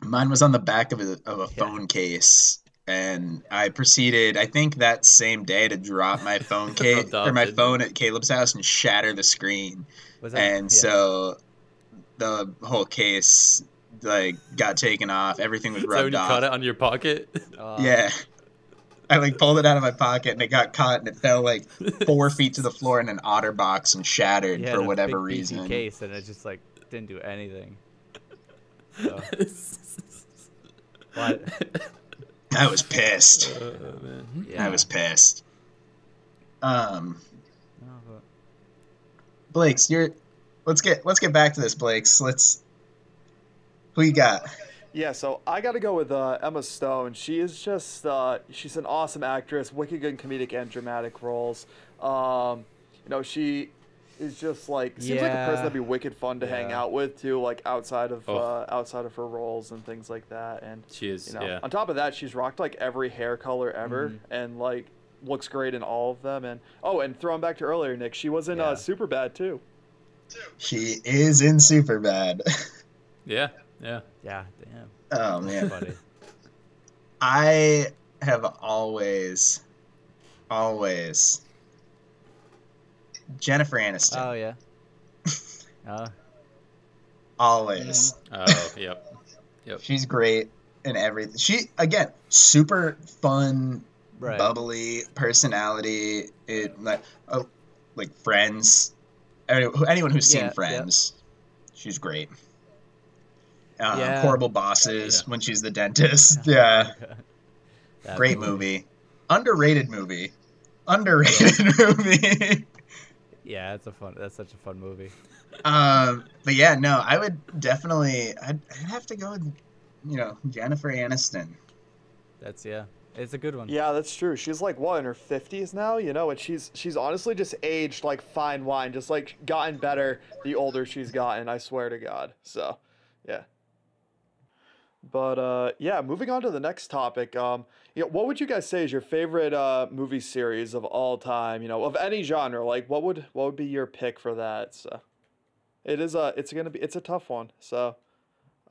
[SPEAKER 2] Mine was on the back of a, of a
[SPEAKER 1] Yeah.
[SPEAKER 2] phone case. And I proceeded, I think that same day, to drop my <laughs> phone case or my phone at Caleb's house and shatter the screen.
[SPEAKER 1] Was that
[SPEAKER 2] And
[SPEAKER 1] yeah.
[SPEAKER 2] so the whole case like got taken off. Everything was <laughs>
[SPEAKER 4] So
[SPEAKER 2] rubbed
[SPEAKER 4] you
[SPEAKER 2] off.
[SPEAKER 4] caught it on your pocket.
[SPEAKER 1] Uh, <laughs>
[SPEAKER 2] yeah. I like pulled it out of my pocket and it got caught and it fell like four feet to the floor in an otter box and shattered
[SPEAKER 1] had
[SPEAKER 2] for
[SPEAKER 1] a
[SPEAKER 2] whatever
[SPEAKER 1] big,
[SPEAKER 2] reason.
[SPEAKER 1] Case and it just like didn't do anything. So,
[SPEAKER 2] I was pissed.
[SPEAKER 4] Man.
[SPEAKER 1] yeah,
[SPEAKER 2] I was pissed. Um,
[SPEAKER 1] no, but-
[SPEAKER 2] Blake's, you're. Let's get let's get back to this, Blake's. Let's. Who you got?
[SPEAKER 3] Yeah, so I got to go with uh, Emma Stone. She is just uh, she's an awesome actress, wicked good comedic and dramatic roles. Um, you know, she is just like seems like a person that'd be wicked fun to hang out with too, like outside of
[SPEAKER 4] Oh.
[SPEAKER 3] uh, outside of her roles and things like that. And
[SPEAKER 4] She is,
[SPEAKER 3] you know,
[SPEAKER 4] yeah.
[SPEAKER 3] on top of that, she's rocked like every hair color ever,
[SPEAKER 1] Mhm.
[SPEAKER 3] and like looks great in all of them. And oh, and throwing back to earlier, Nick, she was in uh, Super Bad too.
[SPEAKER 2] She is in super bad. <laughs>
[SPEAKER 4] Yeah, yeah.
[SPEAKER 1] yeah, damn.
[SPEAKER 2] oh man.
[SPEAKER 1] Funny.
[SPEAKER 2] I have always, always Jennifer Aniston.
[SPEAKER 1] Oh yeah. <laughs> Oh
[SPEAKER 2] always.
[SPEAKER 4] Oh, yep. Yep.
[SPEAKER 2] She's great in everything. She again, super fun,
[SPEAKER 1] right.
[SPEAKER 2] bubbly personality. It like oh, like Friends. Any- Anyone who's seen
[SPEAKER 1] Yeah, yeah.
[SPEAKER 2] Friends, she's great. Uh,
[SPEAKER 1] Yeah.
[SPEAKER 2] Horrible bosses
[SPEAKER 4] Yeah.
[SPEAKER 2] when she's the dentist. <laughs> Yeah,
[SPEAKER 1] That
[SPEAKER 2] great movie. Underrated movie. Underrated <laughs> movie.
[SPEAKER 1] Yeah, it's a fun. That's such a fun movie.
[SPEAKER 2] um, but yeah, no, I would definitely. I'd, I'd have to go with, you know, Jennifer Aniston.
[SPEAKER 1] That's yeah. It's a good one.
[SPEAKER 3] Yeah, that's true. She's like what in her fifties now, you know, and she's she's honestly just aged like fine wine, just like gotten better the older she's gotten. I swear to God. So, yeah. But uh, yeah, moving on to the next topic. Um, you know, what would you guys say is your favorite uh, movie series of all time? You know, of any genre. Like, what would what would be your pick for that? So, it is a it's gonna be it's a tough one. So,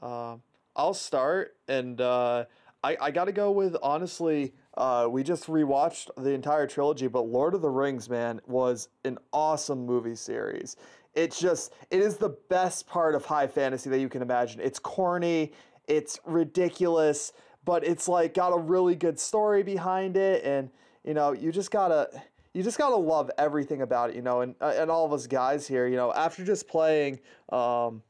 [SPEAKER 3] um, I'll start, and uh, I I gotta go with honestly. Uh, we just rewatched the entire trilogy, but Lord of the Rings, man, was an awesome movie series. It's just it is the best part of high fantasy that you can imagine. It's corny, it's ridiculous, but it's like got a really good story behind it, and you know you just gotta you just gotta love everything about it, you know. And uh, and all of us guys here, you know, after just playing. Um,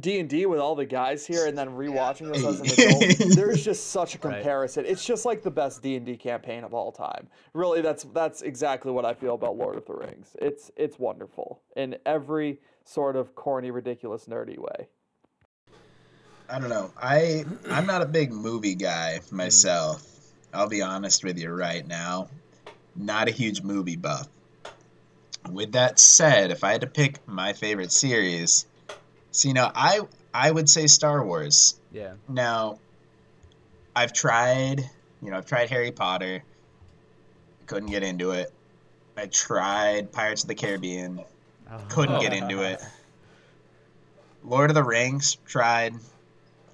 [SPEAKER 3] D and D with all the guys here, and then rewatching this as <laughs> an adult, there's just such a
[SPEAKER 1] Right.
[SPEAKER 3] comparison. It's just like the best D and D campaign of all time. Really, that's that's exactly what I feel about Lord of the Rings. It's it's wonderful in every sort of corny, ridiculous, nerdy way.
[SPEAKER 2] I don't know. I I'm not a big movie guy myself. I'll be honest with you right now. Not a huge movie buff. With that said, if I had to pick my favorite series, so you know, I I would say Star Wars.
[SPEAKER 1] Yeah.
[SPEAKER 2] Now, I've tried, you know, I've tried Harry Potter. Couldn't get into it. I tried Pirates of the Caribbean.
[SPEAKER 1] Oh.
[SPEAKER 2] Couldn't get into it. <laughs> Lord of the Rings, tried.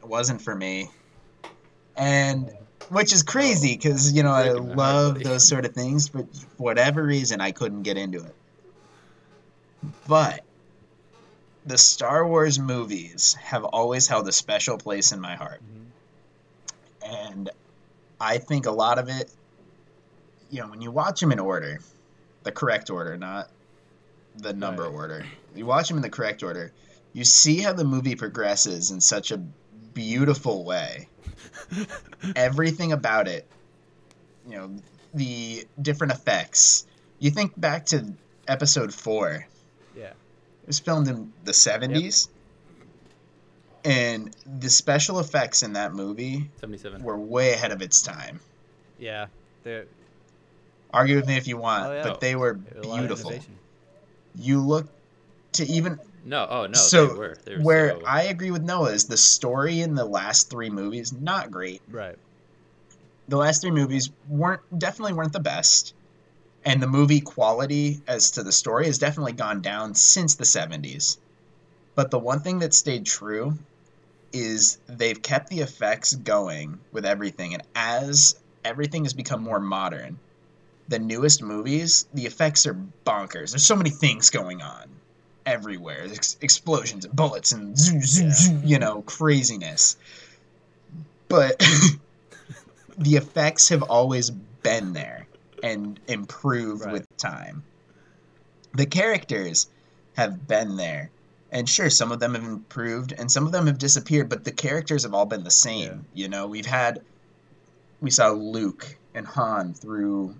[SPEAKER 2] It wasn't for me. And which is crazy because, you know, I
[SPEAKER 4] Breaking my heart,
[SPEAKER 2] love those sort of things, but for whatever reason, I couldn't get into it. But the Star Wars movies have always held a special place in my heart.
[SPEAKER 1] Mhm.
[SPEAKER 2] And I think a lot of it, you know, when you watch them in order, the correct order, not the number
[SPEAKER 1] Right.
[SPEAKER 2] order, you watch them in the correct order, you see how the movie progresses in such a beautiful way. Everything about it, you know, the different effects. You think back to episode four,
[SPEAKER 1] Yeah.
[SPEAKER 2] it was filmed in the 70s. And the special effects in that movie
[SPEAKER 4] 77.
[SPEAKER 2] were way ahead of its time.
[SPEAKER 1] Yeah. They're
[SPEAKER 2] Argue with me if you want,
[SPEAKER 1] Oh, yeah.
[SPEAKER 2] but they were
[SPEAKER 1] a lot of
[SPEAKER 2] beautiful. You look to even
[SPEAKER 4] No, oh no,
[SPEAKER 2] so
[SPEAKER 4] they were. They were
[SPEAKER 2] where
[SPEAKER 4] so-
[SPEAKER 2] I agree with Noah is the story in the last three movies not great.
[SPEAKER 1] Right.
[SPEAKER 2] The last three movies weren't definitely weren't the best, and the movie quality as to the story has definitely gone down since the seventies. But the one thing that stayed true is they've kept the effects going with everything, and as everything has become more modern, the newest movies, the effects are bonkers. There's so many things going on everywhere. Ex- explosions and bullets and
[SPEAKER 1] Yeah.
[SPEAKER 2] you know, craziness. But <laughs> the effects have always been there and improved
[SPEAKER 1] Right.
[SPEAKER 2] with time. The characters have been there. And sure, some of them have improved and some of them have disappeared, but the characters have all been the same. You know, we've had we saw Luke and Han through,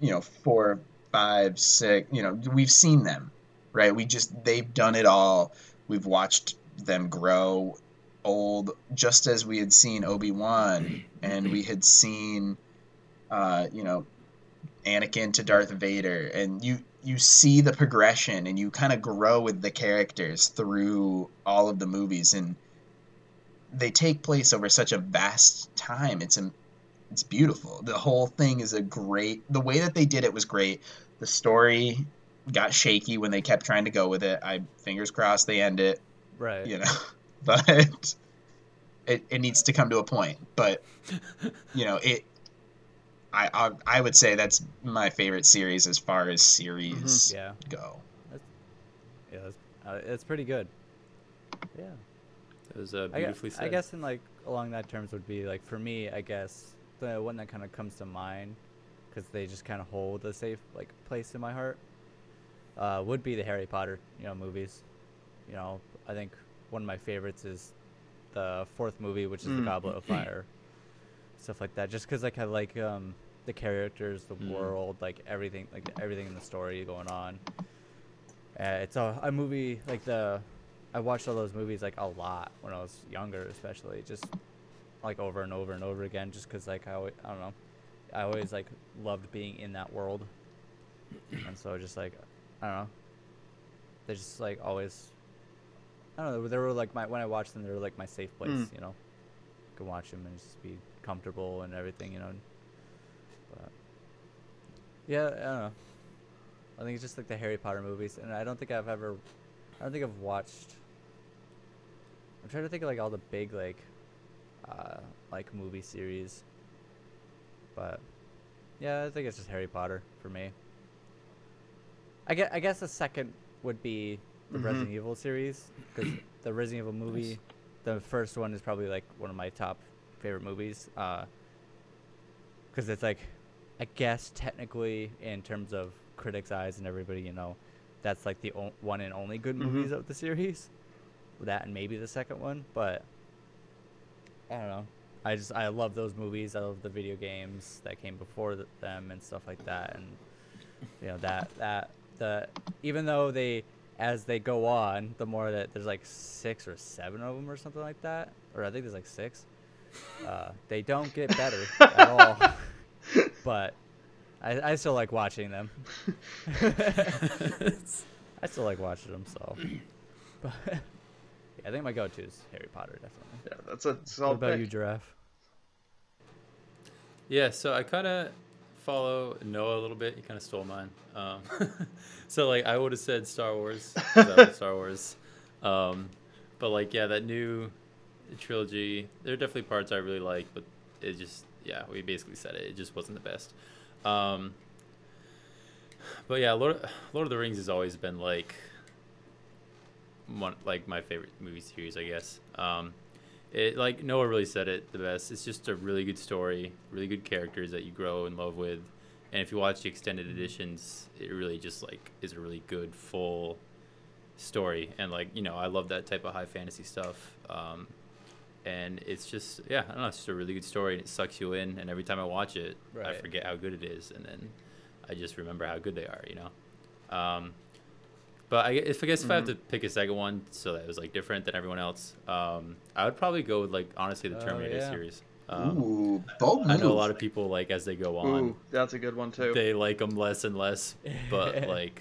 [SPEAKER 2] you know, four, five, six, you know, we've seen them, right? We just they've done it all. We've watched them grow old just as we had seen Obi-Wan and we had seen uh, you know, Anakin to Darth Vader and you you see the progression and you kind of grow with the characters through all of the movies and they take place over such a vast time. It's a, it's beautiful. The whole thing is a great. The way that they did it was great. The story got shaky when they kept trying to go with it. I fingers crossed they end it.
[SPEAKER 1] Right.
[SPEAKER 2] You know, <laughs> but it it needs to come to a point. But <laughs> you know it. I, I I would say that's my favorite series as far as series
[SPEAKER 1] Yeah.
[SPEAKER 2] go.
[SPEAKER 1] Yeah. That's, uh, it's pretty good. Yeah.
[SPEAKER 4] It was uh,
[SPEAKER 1] I,
[SPEAKER 4] beautifully said.
[SPEAKER 1] I guess in like along that terms would be like for me, I guess the one that kind of comes to mind because they just kind of hold a safe like place in my heart uh, would be the Harry Potter you know movies. You know, I think one of my favorites is the fourth movie, which is the
[SPEAKER 3] Mm.
[SPEAKER 1] Goblet of Fire, stuff like that. Just because like I like um, the characters, the
[SPEAKER 4] Mm.
[SPEAKER 1] world, like everything, like everything in the story going on. Uh, it's a, a movie like the I watched all those movies like a lot when I was younger, especially just like over and over and over again, just because like I, always, I don't know, I always like loved being in that world, and so just like I don't know, They're just like always, I don't know, they were like my when I watched them, they were like my safe place,
[SPEAKER 3] Mm.
[SPEAKER 1] you know, I could watch them and just be comfortable and everything, you know. But yeah, I don't know. I think it's just like the Harry Potter movies, and I don't think I've ever, I don't think I've watched. I'm trying to think of like all the big like, uh, like movie series. But, yeah, I think it's just Harry Potter for me. I guess I guess the second would be the
[SPEAKER 3] Mhm.
[SPEAKER 1] Resident Evil series because <clears throat> the Resident Evil movie, the first one is probably like one of my top favorite movies. Uh, because it's like, I guess technically in terms of critics' eyes and everybody, you know, that's like the o- one and only good
[SPEAKER 3] Mhm.
[SPEAKER 1] movies of the series. That and maybe the second one, but I don't know. I just I love those movies. I love the video games that came before them and stuff like that. And you know that that the even though they as they go on, the more that there's like six or seven of them or something like that, or I think there's like six. Uh, they don't get better at all. <laughs> But I, I still like watching them. <laughs> I still like watching them. So, but yeah, I think my go-to is Harry Potter definitely.
[SPEAKER 3] Yeah, that's a
[SPEAKER 1] What about
[SPEAKER 3] pick.
[SPEAKER 1] you, Giraffe?
[SPEAKER 4] Yeah, so I kind of follow Noah a little bit. He kind of stole mine. Um, <laughs> so like I would have said Star Wars, <laughs> Star Wars. Um, but like yeah, that new trilogy, there are definitely parts I really like, but it just yeah, we basically said it. It just wasn't the best. Um, but yeah, Lord Lord of the Rings has always been like one like my favorite movie series, I guess. Um, it like Noah really said it the best. It's just a really good story, really good characters that you grow in love with, and if you watch the extended editions, it really just like is a really good full story. And like you know, I love that type of high fantasy stuff. Um, and it's just yeah, I don't know, it's just a really good story, and it sucks you in. And every time I watch it, I forget how good it is, and then I just remember how good they are, you know. Um, but I, if I guess if I have
[SPEAKER 3] Mhm.
[SPEAKER 4] to pick a second one, so that it was like different than everyone else, um, I would probably go with like honestly the
[SPEAKER 1] Oh,
[SPEAKER 4] Terminator
[SPEAKER 1] yeah.
[SPEAKER 4] series. Um,
[SPEAKER 2] Ooh, bold move.
[SPEAKER 4] I know a lot of people like as they go on,
[SPEAKER 3] Ooh, that's a good one too.
[SPEAKER 4] they like them less and less. But <laughs> like,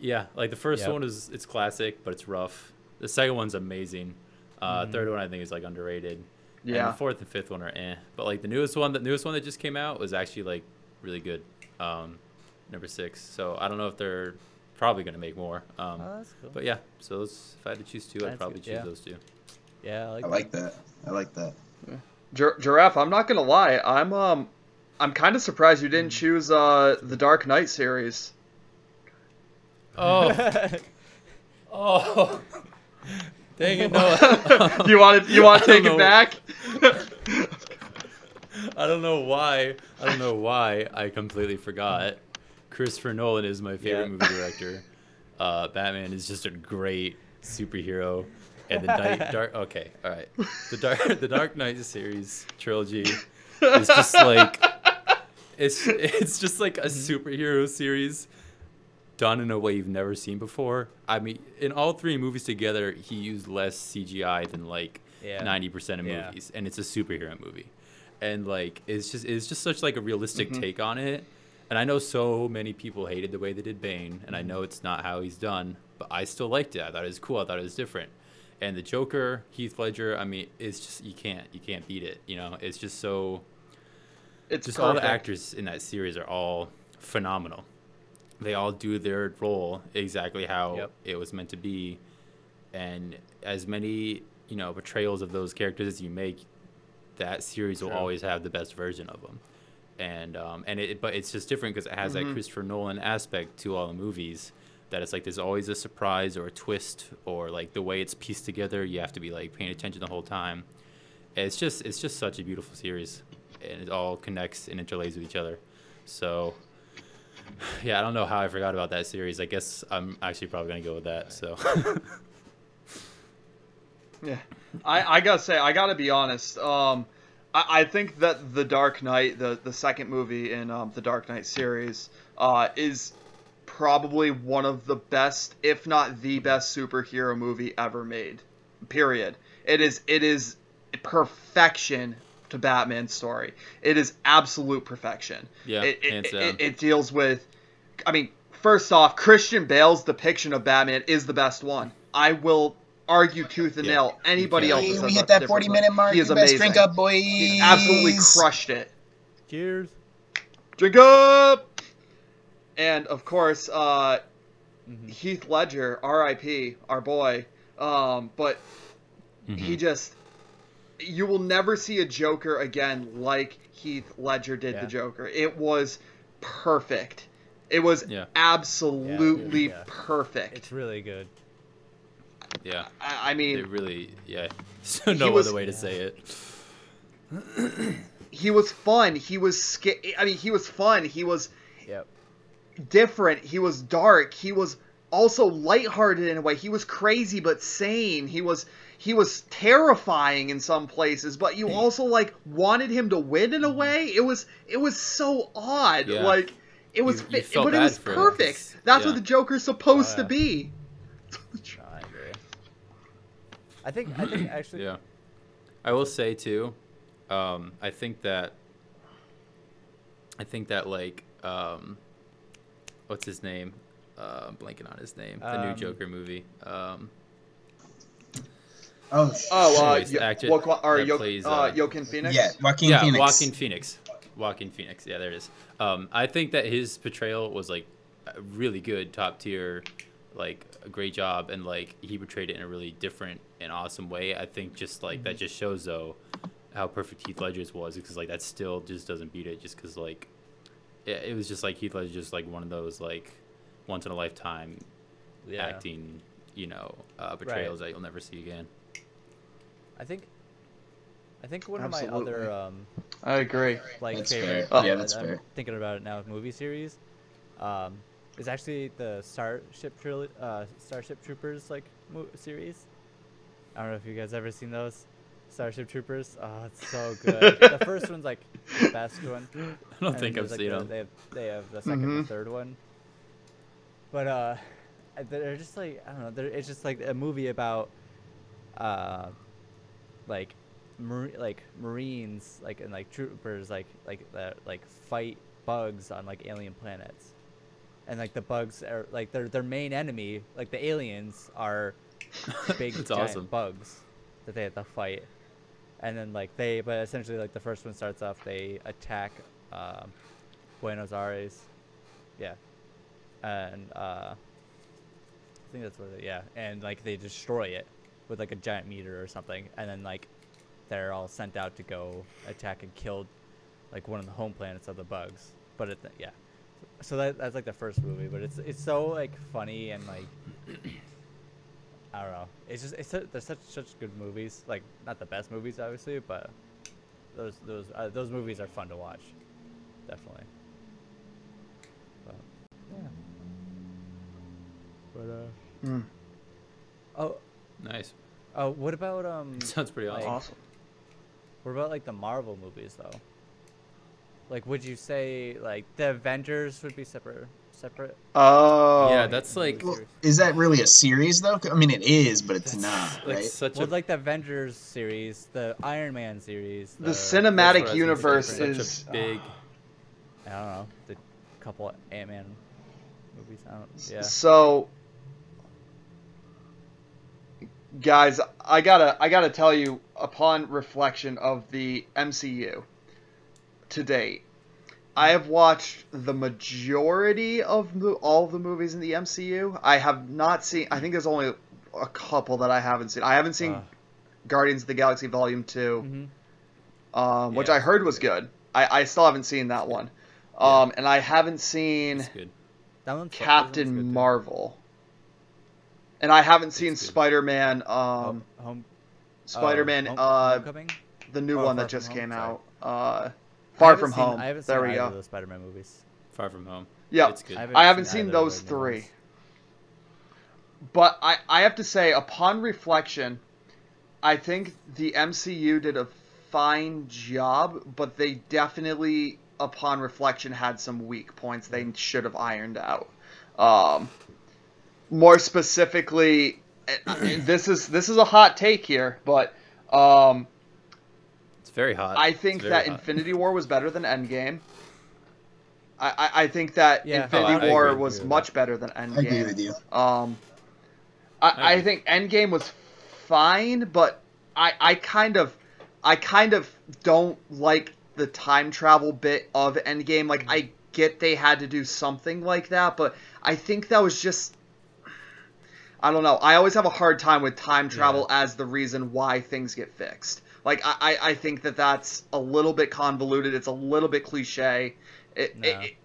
[SPEAKER 4] yeah, like the first
[SPEAKER 1] Yep.
[SPEAKER 4] one is it's classic, but it's rough. The second one's amazing. Uh,
[SPEAKER 1] Mhm.
[SPEAKER 4] Third one I think is like underrated. And
[SPEAKER 3] yeah.
[SPEAKER 4] the fourth and fifth one are eh. But like the newest one, the newest one that just came out was actually like really good. Um, number six. So I don't know if they're probably gonna make more. Um,
[SPEAKER 1] Oh, that's cool.
[SPEAKER 4] but yeah, so those, if I had to choose two, I'd probably
[SPEAKER 1] good,
[SPEAKER 4] choose
[SPEAKER 1] yeah.
[SPEAKER 4] those two.
[SPEAKER 1] yeah, I like,
[SPEAKER 2] I like that. I like that.
[SPEAKER 3] Gir- Giraffe, I'm not gonna lie. I'm um, I'm kind of surprised you didn't choose uh the Dark Knight series.
[SPEAKER 4] Oh, <laughs> oh, <laughs> dang it, Noah. <laughs>
[SPEAKER 3] you want to you want to
[SPEAKER 4] I don't
[SPEAKER 3] take it back?
[SPEAKER 4] I don't know why. I don't know why I completely forgot. Christopher Nolan is my favorite
[SPEAKER 1] Yeah.
[SPEAKER 4] movie director. Uh, Batman is just a great superhero, and the Night <laughs> Dark. Okay, all right. The Dark <laughs> the Dark Knight series trilogy is just like it's it's just like a superhero series done in a way you've never seen before. I mean, in all three movies together, he used less CGI than like
[SPEAKER 1] Yeah.
[SPEAKER 4] ninety percent of
[SPEAKER 1] Yeah.
[SPEAKER 4] movies, and it's a superhero movie, and like it's just it's just such like a realistic
[SPEAKER 3] Mhm.
[SPEAKER 4] take on it. And I know so many people hated the way they did Bane, and I know it's not how he's done, but I still liked it. I thought it was cool. I thought it was different. And the Joker, Heath Ledger, I mean, it's just you can't you can't beat it. You know, it's just so
[SPEAKER 3] It's
[SPEAKER 4] just all the actors in that series are all phenomenal. They all do their role exactly how
[SPEAKER 1] Yep.
[SPEAKER 4] it was meant to be, and as many you know portrayals of those characters as you make, that series will always have the best version of them. And um, and it but it's just different because it has
[SPEAKER 3] Mhm.
[SPEAKER 4] that Christopher Nolan aspect to all the movies. That it's like there's always a surprise or a twist or like the way it's pieced together. You have to be like paying attention the whole time. It's just it's just such a beautiful series, and it all connects and interlays with each other. So, <sighs> yeah, I don't know how I forgot about that series. I guess I'm actually probably gonna go with that. So, <laughs>
[SPEAKER 3] Yeah, I, I gotta say, I gotta be honest. Um, I, I think that the Dark Knight, the the second movie in um, the Dark Knight series, uh, is probably one of the best, if not the best, superhero movie ever made. Period. It is it is perfection to Batman's story. It is absolute perfection.
[SPEAKER 4] Yeah,
[SPEAKER 3] it, it,
[SPEAKER 4] hands
[SPEAKER 3] it, it deals with. I mean, first off, Christian Bale's depiction of Batman is the best one. I will argue tooth and
[SPEAKER 4] Yeah,
[SPEAKER 3] nail anybody
[SPEAKER 4] you
[SPEAKER 3] else.
[SPEAKER 2] Hey, we hit that
[SPEAKER 3] forty
[SPEAKER 2] minute mark.
[SPEAKER 3] He is
[SPEAKER 2] You best
[SPEAKER 3] amazing.
[SPEAKER 2] drink up, boys.
[SPEAKER 3] He absolutely crushed it.
[SPEAKER 1] Cheers.
[SPEAKER 3] Drink up. And of course, uh,
[SPEAKER 1] Mhm.
[SPEAKER 3] Heath Ledger, R.I.P. Our boy. Um, but he
[SPEAKER 4] Mhm.
[SPEAKER 3] just you will never see a Joker again like Heath Ledger did
[SPEAKER 1] Yeah.
[SPEAKER 3] the Joker. It was perfect. It was
[SPEAKER 4] Yeah.
[SPEAKER 3] absolutely
[SPEAKER 1] Yeah.
[SPEAKER 3] perfect.
[SPEAKER 1] It's really good.
[SPEAKER 4] Yeah,
[SPEAKER 3] I, I mean,
[SPEAKER 4] really yeah. <laughs> So no
[SPEAKER 3] was-
[SPEAKER 4] other way to say it. <clears throat>
[SPEAKER 3] he was fun. He was sca- I mean, he was fun. He was
[SPEAKER 1] Yep.
[SPEAKER 3] different. He was dark. He was also lighthearted in a way. He was crazy but sane. He was he was terrifying in some places, but you also like wanted him to win in a mm-hmm. way. It was it was so odd.
[SPEAKER 4] Yeah.
[SPEAKER 3] Like it was,
[SPEAKER 4] You- you
[SPEAKER 3] but it was perfect.
[SPEAKER 4] him,
[SPEAKER 3] That's
[SPEAKER 4] yeah.
[SPEAKER 3] what the Joker's supposed
[SPEAKER 1] Oh,
[SPEAKER 3] to be.
[SPEAKER 1] No, I agree. I think I think <clears throat> actually
[SPEAKER 4] Yeah, I will say too. Um, I think that. I think that like um, what's his name? Uh, I'm blanking on his name. The new
[SPEAKER 1] Um,
[SPEAKER 4] Joker movie. Um,
[SPEAKER 2] Oh, sh-
[SPEAKER 3] Oh, uh,
[SPEAKER 4] Anyways, the
[SPEAKER 3] Yo-
[SPEAKER 4] actor
[SPEAKER 3] Joaqu- or
[SPEAKER 4] that
[SPEAKER 3] Yo-
[SPEAKER 4] plays,
[SPEAKER 3] uh,
[SPEAKER 4] uh,
[SPEAKER 3] Joaquin Phoenix.
[SPEAKER 2] yeah, Joaquin
[SPEAKER 4] yeah,
[SPEAKER 2] Phoenix.
[SPEAKER 4] Joaquin Phoenix. Joaquin Phoenix. Yeah, there it is. Um, I think that his portrayal was like really good, top tier, like a great job, and like he portrayed it in a really different and awesome way. I think just like that just shows though how perfect Heath Ledger's was because like that still just doesn't beat it just because like it, it was just like Heath Ledger just like one of those like once in a lifetime
[SPEAKER 1] yeah.
[SPEAKER 4] acting you know uh, portrayals that you'll never see again.
[SPEAKER 1] I think I think one of my other um
[SPEAKER 3] I agree.
[SPEAKER 1] like
[SPEAKER 2] That's
[SPEAKER 1] favorite.
[SPEAKER 2] fair.
[SPEAKER 3] Yeah,
[SPEAKER 2] that's
[SPEAKER 1] I'm
[SPEAKER 2] fair.
[SPEAKER 1] Thinking about it now, movie series, um, is actually the Starship Tril- uh, Starship Troopers like mo- series. I don't know if you guys ever seen those Starship Troopers. Oh, it's so <laughs> good. the first one's like the best one. <laughs>
[SPEAKER 4] I don't
[SPEAKER 1] and
[SPEAKER 4] think I've
[SPEAKER 1] like,
[SPEAKER 4] seen
[SPEAKER 1] the-
[SPEAKER 4] them.
[SPEAKER 1] They have they have the 2nd and
[SPEAKER 3] Mhm.
[SPEAKER 1] third one. But uh, they're just like I don't know. They're, it's just like a movie about uh, like mar- like marines like and like troopers like like that like fight bugs on like alien planets and like the bugs are like their their main enemy like the aliens are <laughs> big giant
[SPEAKER 4] awesome.
[SPEAKER 1] bugs that they have to fight. And then like they but essentially like the first one starts off they attack um, buenos aires. Yeah. And uh i think that's what it, yeah. And like they destroy it with like a giant meter or something. And then like they're all sent out to go attack and kill like one of the home planets of the bugs. But it yeah. So that, that's like the first movie. But it's it's so like funny and like i don't know it's just it's su- they're such such good movies like not the best movies obviously but those those uh, those movies are fun to watch, definitely. But yeah. But uh.
[SPEAKER 3] Hmm.
[SPEAKER 1] Oh
[SPEAKER 4] Nice.
[SPEAKER 1] oh, what about um? <laughs>
[SPEAKER 4] Sounds pretty
[SPEAKER 1] Like-
[SPEAKER 4] awesome.
[SPEAKER 3] Awesome.
[SPEAKER 1] What about like the Marvel movies though? Like, would you say like the Avengers would be separate? Separate?
[SPEAKER 3] Oh.
[SPEAKER 4] yeah, that's like
[SPEAKER 2] Well, is that really a series though? I mean, it is, but it's
[SPEAKER 4] that's
[SPEAKER 2] not,
[SPEAKER 4] like
[SPEAKER 2] right?
[SPEAKER 4] such
[SPEAKER 1] Well,
[SPEAKER 4] a
[SPEAKER 1] like the Avengers series, the Iron Man series,
[SPEAKER 3] The
[SPEAKER 4] that's
[SPEAKER 3] cinematic
[SPEAKER 4] what I was gonna say,
[SPEAKER 3] universe
[SPEAKER 4] such
[SPEAKER 3] is-
[SPEAKER 4] a big.
[SPEAKER 1] I don't know, the couple Ant Man movies. I don't. Yeah.
[SPEAKER 3] So, guys, I gotta I gotta tell you, upon reflection of the MCU to date, I have watched the majority of mo- all the movies in the MCU. I have not seen. I think there's only a couple that I haven't seen. I haven't seen
[SPEAKER 1] Uh,
[SPEAKER 3] Guardians of the Galaxy Volume Two.
[SPEAKER 1] mhm.
[SPEAKER 3] um, which
[SPEAKER 4] Yeah.
[SPEAKER 3] I heard was good. I, I still haven't seen that one. Um, and I haven't seen
[SPEAKER 4] It's good.
[SPEAKER 1] That one's fu- one's good,
[SPEAKER 3] Captain
[SPEAKER 1] too.
[SPEAKER 3] Marvel. And I haven't seen Spider Man, um,
[SPEAKER 1] Home, home,
[SPEAKER 3] Spider Man,
[SPEAKER 1] Home-
[SPEAKER 3] uh, the new
[SPEAKER 1] Oh,
[SPEAKER 3] one that just
[SPEAKER 1] Home,
[SPEAKER 3] came
[SPEAKER 1] sorry.
[SPEAKER 3] out.
[SPEAKER 1] I
[SPEAKER 3] Far From
[SPEAKER 1] seen-
[SPEAKER 3] Home.
[SPEAKER 1] I haven't
[SPEAKER 3] there
[SPEAKER 1] seen
[SPEAKER 3] we go.
[SPEAKER 1] of those Spider-Man movies.
[SPEAKER 4] Far from home.
[SPEAKER 3] Yeah,
[SPEAKER 4] It's good.
[SPEAKER 1] I haven't,
[SPEAKER 3] I haven't
[SPEAKER 1] seen,
[SPEAKER 3] seen those three.
[SPEAKER 1] ones.
[SPEAKER 3] But I, I have to say, upon reflection, I think the MCU did a fine job, but they definitely, upon reflection, had some weak points they should have ironed out. Um, more specifically, and- <clears throat> and this is this is a hot take here, but um,
[SPEAKER 4] It's very hot.
[SPEAKER 3] I think that
[SPEAKER 4] hot.
[SPEAKER 3] Infinity War was better than Endgame. I, I, I think that
[SPEAKER 1] Yeah.
[SPEAKER 3] Infinity
[SPEAKER 4] Oh, I- I
[SPEAKER 3] War
[SPEAKER 4] agree
[SPEAKER 3] was
[SPEAKER 1] with
[SPEAKER 3] much better than Endgame.
[SPEAKER 2] I agree with you.
[SPEAKER 3] Um,
[SPEAKER 4] I
[SPEAKER 3] I, I think Endgame was fine, but I, I kind of, I kind of don't like the time travel bit of Endgame. Like I get they had to do something like that, but I think that was just, I don't know. I always have a hard time with time travel as the reason why things get fixed. Like I, I, think that that's a little bit convoluted. It's a little bit cliche. It,
[SPEAKER 1] No.
[SPEAKER 3] it, it-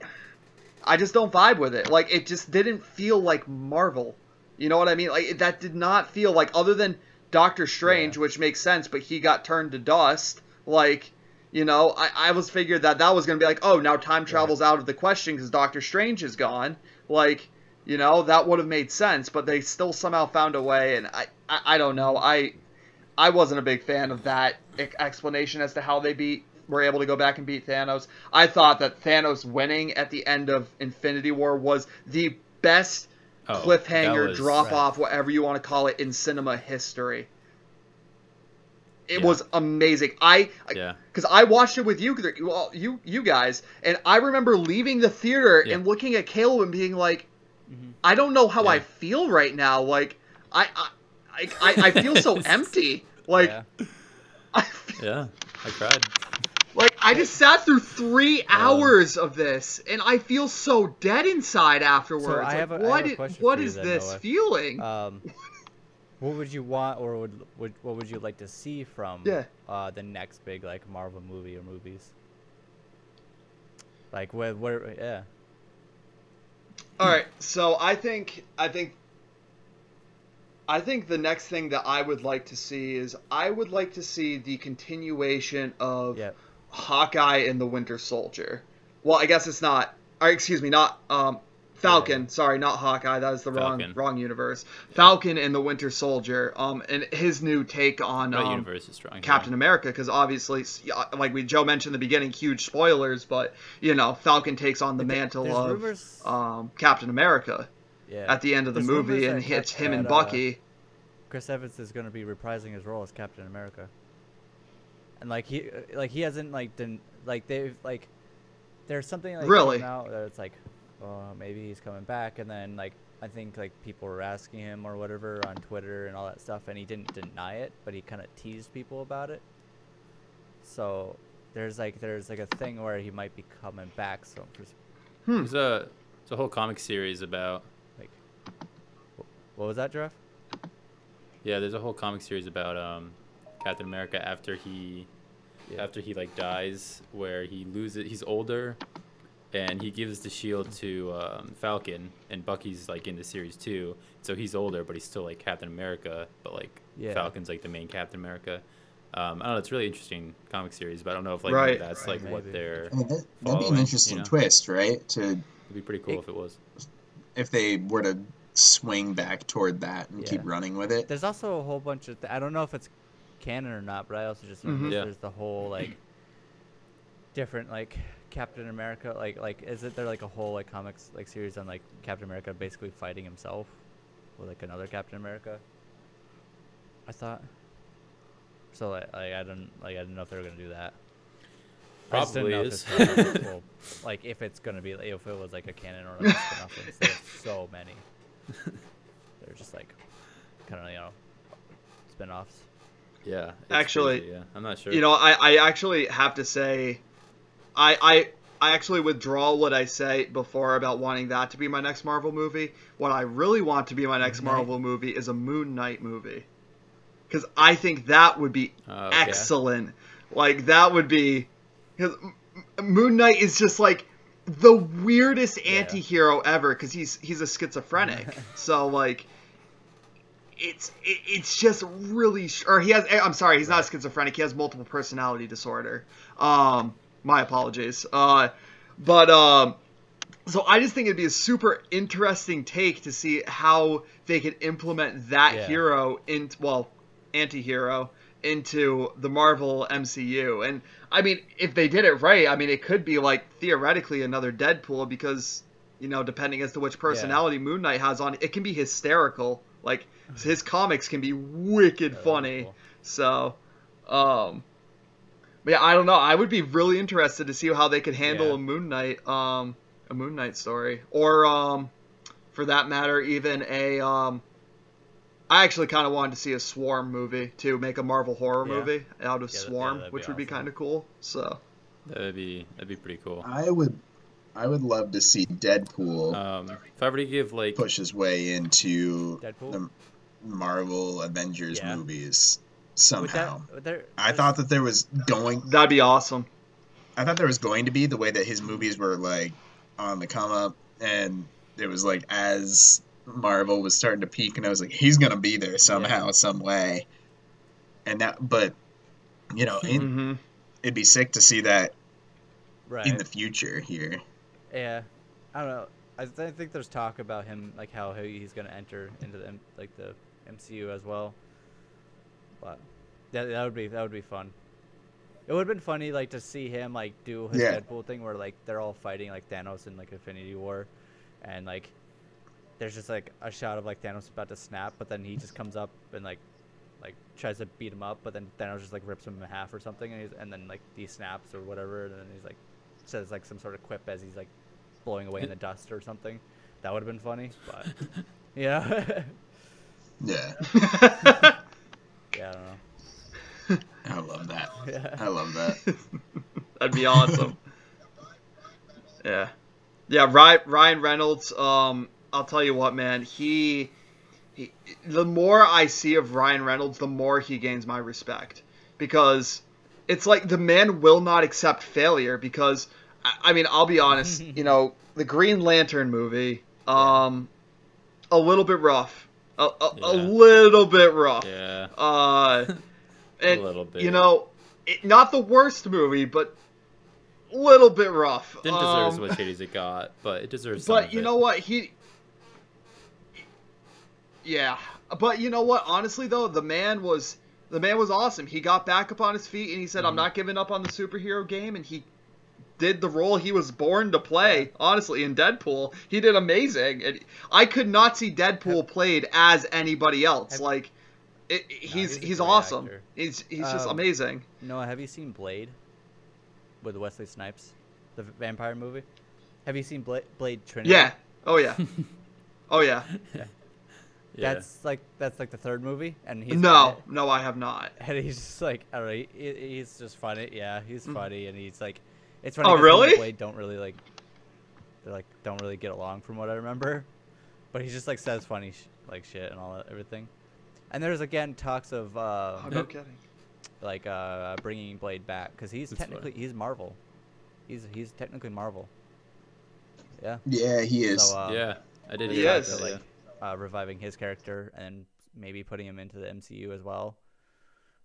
[SPEAKER 3] I just don't vibe with it. Like it just didn't feel like Marvel. You know what I mean? Like that did not feel like other than Doctor Strange,
[SPEAKER 1] Yeah.
[SPEAKER 3] which makes sense, but he got turned to dust. Like, you know, I, I was figured that that was gonna be like, oh, now time travel's out of the question because Doctor Strange is gone. Like, you know, that would have made sense, but they still somehow found a way, and I, I, I don't know. I, I wasn't a big fan of that e- explanation as to how they beat were able to go back and beat Thanos. I thought that Thanos winning at the end of Infinity War was the best
[SPEAKER 4] Oh,
[SPEAKER 3] cliffhanger,
[SPEAKER 4] was-
[SPEAKER 3] drop
[SPEAKER 1] Right.
[SPEAKER 3] off, whatever you want to call it, in cinema history. It
[SPEAKER 4] Yeah.
[SPEAKER 3] was amazing. I
[SPEAKER 4] Yeah.
[SPEAKER 3] because I watched it with you, well, you you guys, and I remember leaving the theater
[SPEAKER 4] Yeah.
[SPEAKER 3] and looking at Caleb and being like,
[SPEAKER 1] Mhm.
[SPEAKER 3] I don't know how I feel right now. Like I I I, I, I feel so <laughs> empty. Like
[SPEAKER 1] yeah. <laughs>
[SPEAKER 3] I
[SPEAKER 4] Yeah. I cried.
[SPEAKER 3] like I just sat through three hours of this, and I feel so dead inside afterwards.
[SPEAKER 1] So I
[SPEAKER 3] Like,
[SPEAKER 1] have a- I
[SPEAKER 3] what
[SPEAKER 1] have a
[SPEAKER 3] i-
[SPEAKER 1] question
[SPEAKER 3] what
[SPEAKER 1] for you
[SPEAKER 3] is
[SPEAKER 1] then,
[SPEAKER 3] this
[SPEAKER 1] Noah.
[SPEAKER 3] feeling?
[SPEAKER 1] Um, <laughs> what would you want, or would, would what would you like to see from
[SPEAKER 3] Yeah.
[SPEAKER 1] uh, the next big like Marvel movie or movies? Like what? What? Yeah.
[SPEAKER 3] All right, so I think I think I think the next thing that I would like to see is I would like to see the continuation of
[SPEAKER 1] Yeah.
[SPEAKER 3] Hawkeye and the Winter Soldier. Well, I guess it's not. Or excuse me, not um, Falcon. Sorry, not Hawkeye. That is the wrong
[SPEAKER 4] Falcon.
[SPEAKER 3] wrong universe. Falcon and the Winter Soldier. Um, and his new take on um,
[SPEAKER 4] universe is strong.
[SPEAKER 3] Captain America because obviously, like we Joe mentioned in the beginning, huge spoilers, but you know, Falcon takes on the mantle
[SPEAKER 1] there's
[SPEAKER 3] of
[SPEAKER 1] rumors-
[SPEAKER 3] um, Captain America
[SPEAKER 1] Yeah.
[SPEAKER 3] at the end of the
[SPEAKER 1] There's
[SPEAKER 3] movie, and hits
[SPEAKER 1] Cap-
[SPEAKER 3] him and
[SPEAKER 1] that, uh,
[SPEAKER 3] Bucky.
[SPEAKER 1] Chris Evans is going to be reprising his role as Captain America. And like he like he hasn't like done like they've like there's something like
[SPEAKER 3] Really?
[SPEAKER 1] came out that it's like oh maybe he's coming back and then like I think like people were asking him or whatever on Twitter and all that stuff and he didn't deny it but he kind of teased people about it. So there's like there's like a thing where he might be coming back so pers-
[SPEAKER 4] There's a there's a whole comic series about
[SPEAKER 1] like what was that Jeff?
[SPEAKER 4] yeah. There's a whole comic series about um, Captain America after he
[SPEAKER 1] Yeah.
[SPEAKER 4] after he like dies, where he loses. He's older, and he gives the shield to um, Falcon, and Bucky's like in the series too. So he's older, but he's still like Captain America, but like
[SPEAKER 1] Yeah.
[SPEAKER 4] Falcon's like the main Captain America. Um, I don't know. It's a really interesting comic series, but I don't know if like
[SPEAKER 3] Right.
[SPEAKER 4] that's
[SPEAKER 1] Right,
[SPEAKER 4] like what they're.
[SPEAKER 2] I mean, that, that'd be an interesting
[SPEAKER 4] you know?
[SPEAKER 2] twist, right? To
[SPEAKER 4] It'd be pretty cool
[SPEAKER 1] It-
[SPEAKER 4] if it was.
[SPEAKER 2] if they were to swing back toward that and keep running with it.
[SPEAKER 1] There's also a whole bunch of. Th- I don't know if it's canon or not, but I also just noticed
[SPEAKER 3] Mhm.
[SPEAKER 4] Yeah.
[SPEAKER 1] there's the whole like different like Captain America. Like like is it there like a whole like comics like series on like Captain America basically fighting himself with like another Captain America? I thought. So like, like I don't like I didn't know if they were gonna do that. I just didn't
[SPEAKER 4] Probably
[SPEAKER 1] know if
[SPEAKER 4] is.
[SPEAKER 1] it's gonna be cool. like if it's gonna be like, if it was like a canon or like a spin-off. There's so many. They're just like kind of you know spin-offs.
[SPEAKER 4] Yeah.
[SPEAKER 3] Actually,
[SPEAKER 4] crazy, yeah. I'm not sure.
[SPEAKER 3] You know, I, I actually have to say, I, I I actually withdraw what I say before about wanting that to be my next Marvel movie. What I really want to be my next
[SPEAKER 1] Moon Knight?
[SPEAKER 3] Marvel movie is a Moon Knight movie, because I think that would be
[SPEAKER 4] Oh, okay.
[SPEAKER 3] excellent. Like that would be, because Moon Knight is just like the weirdest
[SPEAKER 1] Yeah.
[SPEAKER 3] anti-hero ever because he's he's a schizophrenic. <laughs> so like it's it, it's just really sh- or he has I'm sorry he's not schizophrenic he has multiple personality disorder um my apologies uh but um so I just think it'd be a super interesting take to see how they could implement that
[SPEAKER 1] Yeah.
[SPEAKER 3] hero in well anti-hero into the Marvel MCU and I mean if they did it right I mean it could be like theoretically another Deadpool because you know depending as to which personality Moon Knight has on it can be hysterical. Like <sighs> his comics can be wicked
[SPEAKER 1] That'd
[SPEAKER 3] funny.
[SPEAKER 1] cool.
[SPEAKER 3] so um but yeah I don't know. I would be really interested to see how they could handle
[SPEAKER 1] Yeah.
[SPEAKER 3] a Moon Knight um a Moon Knight story. Or um for that matter even a um I actually kind of wanted to see a Swarm movie to make a Marvel horror
[SPEAKER 1] Yeah.
[SPEAKER 3] movie out of
[SPEAKER 1] Yeah,
[SPEAKER 3] Swarm,
[SPEAKER 1] that'd be
[SPEAKER 3] which would be kind of cool. So
[SPEAKER 4] That'd be that'd be pretty cool.
[SPEAKER 2] I would, I would love to see Deadpool
[SPEAKER 4] Um, if I were to give like
[SPEAKER 2] push his way into
[SPEAKER 1] Deadpool?
[SPEAKER 2] the Marvel Avengers
[SPEAKER 1] Yeah.
[SPEAKER 2] movies
[SPEAKER 1] With
[SPEAKER 2] somehow.
[SPEAKER 1] that, with there,
[SPEAKER 2] I thought that there was going.
[SPEAKER 3] that'd be awesome.
[SPEAKER 2] I thought there was going to be the way that his movies were like on the come up, and it was like as Marvel was starting to peak, and I was like, he's gonna be there somehow, some way. And that, but you know, in,
[SPEAKER 3] hmm
[SPEAKER 2] it'd be sick to see that
[SPEAKER 1] right.
[SPEAKER 2] in the future here.
[SPEAKER 1] Yeah, I don't know. I, th- I think there's talk about him, like how he's gonna enter into the like the MCU as well. But that that would be that would be fun. It would have been funny like to see him like do his
[SPEAKER 2] Yeah.
[SPEAKER 1] Deadpool thing where like they're all fighting like Thanos in like Infinity War, and like there's just like a shot of like Thanos about to snap, but then he just comes up and like like tries to beat him up, but then Thanos just like rips him in half or something, and he's and then like he snaps or whatever, and then he's like says like some sort of quip as he's like blowing away in the dust or something. That would have been funny, but <laughs> yeah,
[SPEAKER 2] Yeah, <laughs>
[SPEAKER 1] yeah, I don't know.
[SPEAKER 2] I love that.
[SPEAKER 1] Yeah.
[SPEAKER 2] I love that. <laughs>
[SPEAKER 3] That'd be awesome. yeah, yeah. Ryan, Ryan Reynolds. Um, I'll tell you what, man. He, he, the more I see of Ryan Reynolds, the more he gains my respect because it's like the man will not accept failure. Because I, I mean, I'll be honest. <laughs> you know, the Green Lantern movie. Um, a little bit rough. A, a, a little bit rough.
[SPEAKER 4] yeah,
[SPEAKER 3] Uh, <laughs>
[SPEAKER 4] a
[SPEAKER 3] and
[SPEAKER 4] little bit.
[SPEAKER 3] you know, it, not the worst movie, but a little bit rough.
[SPEAKER 4] didn't deserve as
[SPEAKER 3] Um,
[SPEAKER 4] much hate as it got, but it deserves.
[SPEAKER 3] But you
[SPEAKER 4] it.
[SPEAKER 3] know what? He. Yeah, but you know what? Honestly, though, the man was the man was awesome. He got back up on his feet and he said,
[SPEAKER 4] Mm-hmm.
[SPEAKER 3] "I'm not giving up on the superhero game," and he did the role he was born to play. Honestly, in Deadpool, he did amazing. And I could not see Deadpool played as anybody else.
[SPEAKER 1] Have-
[SPEAKER 3] like, it, he's
[SPEAKER 1] he's
[SPEAKER 3] he's awesome.
[SPEAKER 1] actor.
[SPEAKER 3] He's he's just
[SPEAKER 1] Um,
[SPEAKER 3] amazing.
[SPEAKER 1] Noah, have you seen Blade with Wesley Snipes, the vampire movie? Have you seen Blade, Blade Trinity?
[SPEAKER 3] Yeah. Oh yeah. <laughs> oh yeah.
[SPEAKER 4] yeah.
[SPEAKER 1] That's like that's like the third movie, and he's
[SPEAKER 3] No, no, I have not. <laughs>
[SPEAKER 1] and he's just like I don't know, he, he's just funny. Yeah, he's
[SPEAKER 3] Mm.
[SPEAKER 1] funny, and he's like, it's funny.
[SPEAKER 3] Oh,
[SPEAKER 1] 'cause him and
[SPEAKER 3] really?
[SPEAKER 1] Blade don't really like, they're like don't really get along from what I remember, but he just like says funny sh- like shit and all that everything. And there's again talks of uh,
[SPEAKER 3] Oh, no kidding.
[SPEAKER 1] like uh, bringing Blade back because he's
[SPEAKER 4] That's
[SPEAKER 1] technically he's Marvel. He's he's technically Marvel. Yeah.
[SPEAKER 2] Yeah, he is.
[SPEAKER 1] So, uh,
[SPEAKER 4] yeah, I did.
[SPEAKER 3] He is.
[SPEAKER 4] that,
[SPEAKER 1] like uh, reviving his character and maybe putting him into the MCU as well.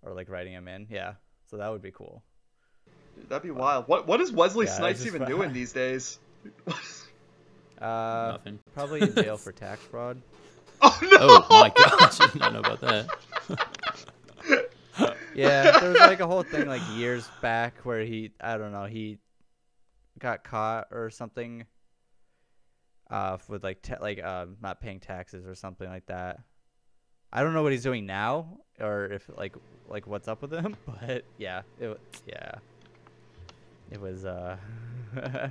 [SPEAKER 1] or like writing him in. Yeah, so that would be cool.
[SPEAKER 3] That'd be wild. What what is Wesley
[SPEAKER 1] Yeah,
[SPEAKER 3] Snipes even <laughs>
[SPEAKER 1] fo-
[SPEAKER 3] doing these days? <laughs>
[SPEAKER 1] Uh,
[SPEAKER 4] Nothing.
[SPEAKER 1] probably in jail for tax fraud. <laughs>
[SPEAKER 3] oh no!
[SPEAKER 4] Oh my gosh, I did not know about that.
[SPEAKER 1] Yeah, there was like a whole thing like years back where he, I don't know, he got caught or something. Uh, with like ta- like uh, not paying taxes or something like that. I don't know what he's doing now or if like like what's up with him, <laughs> but yeah, it yeah, it was uh. <laughs>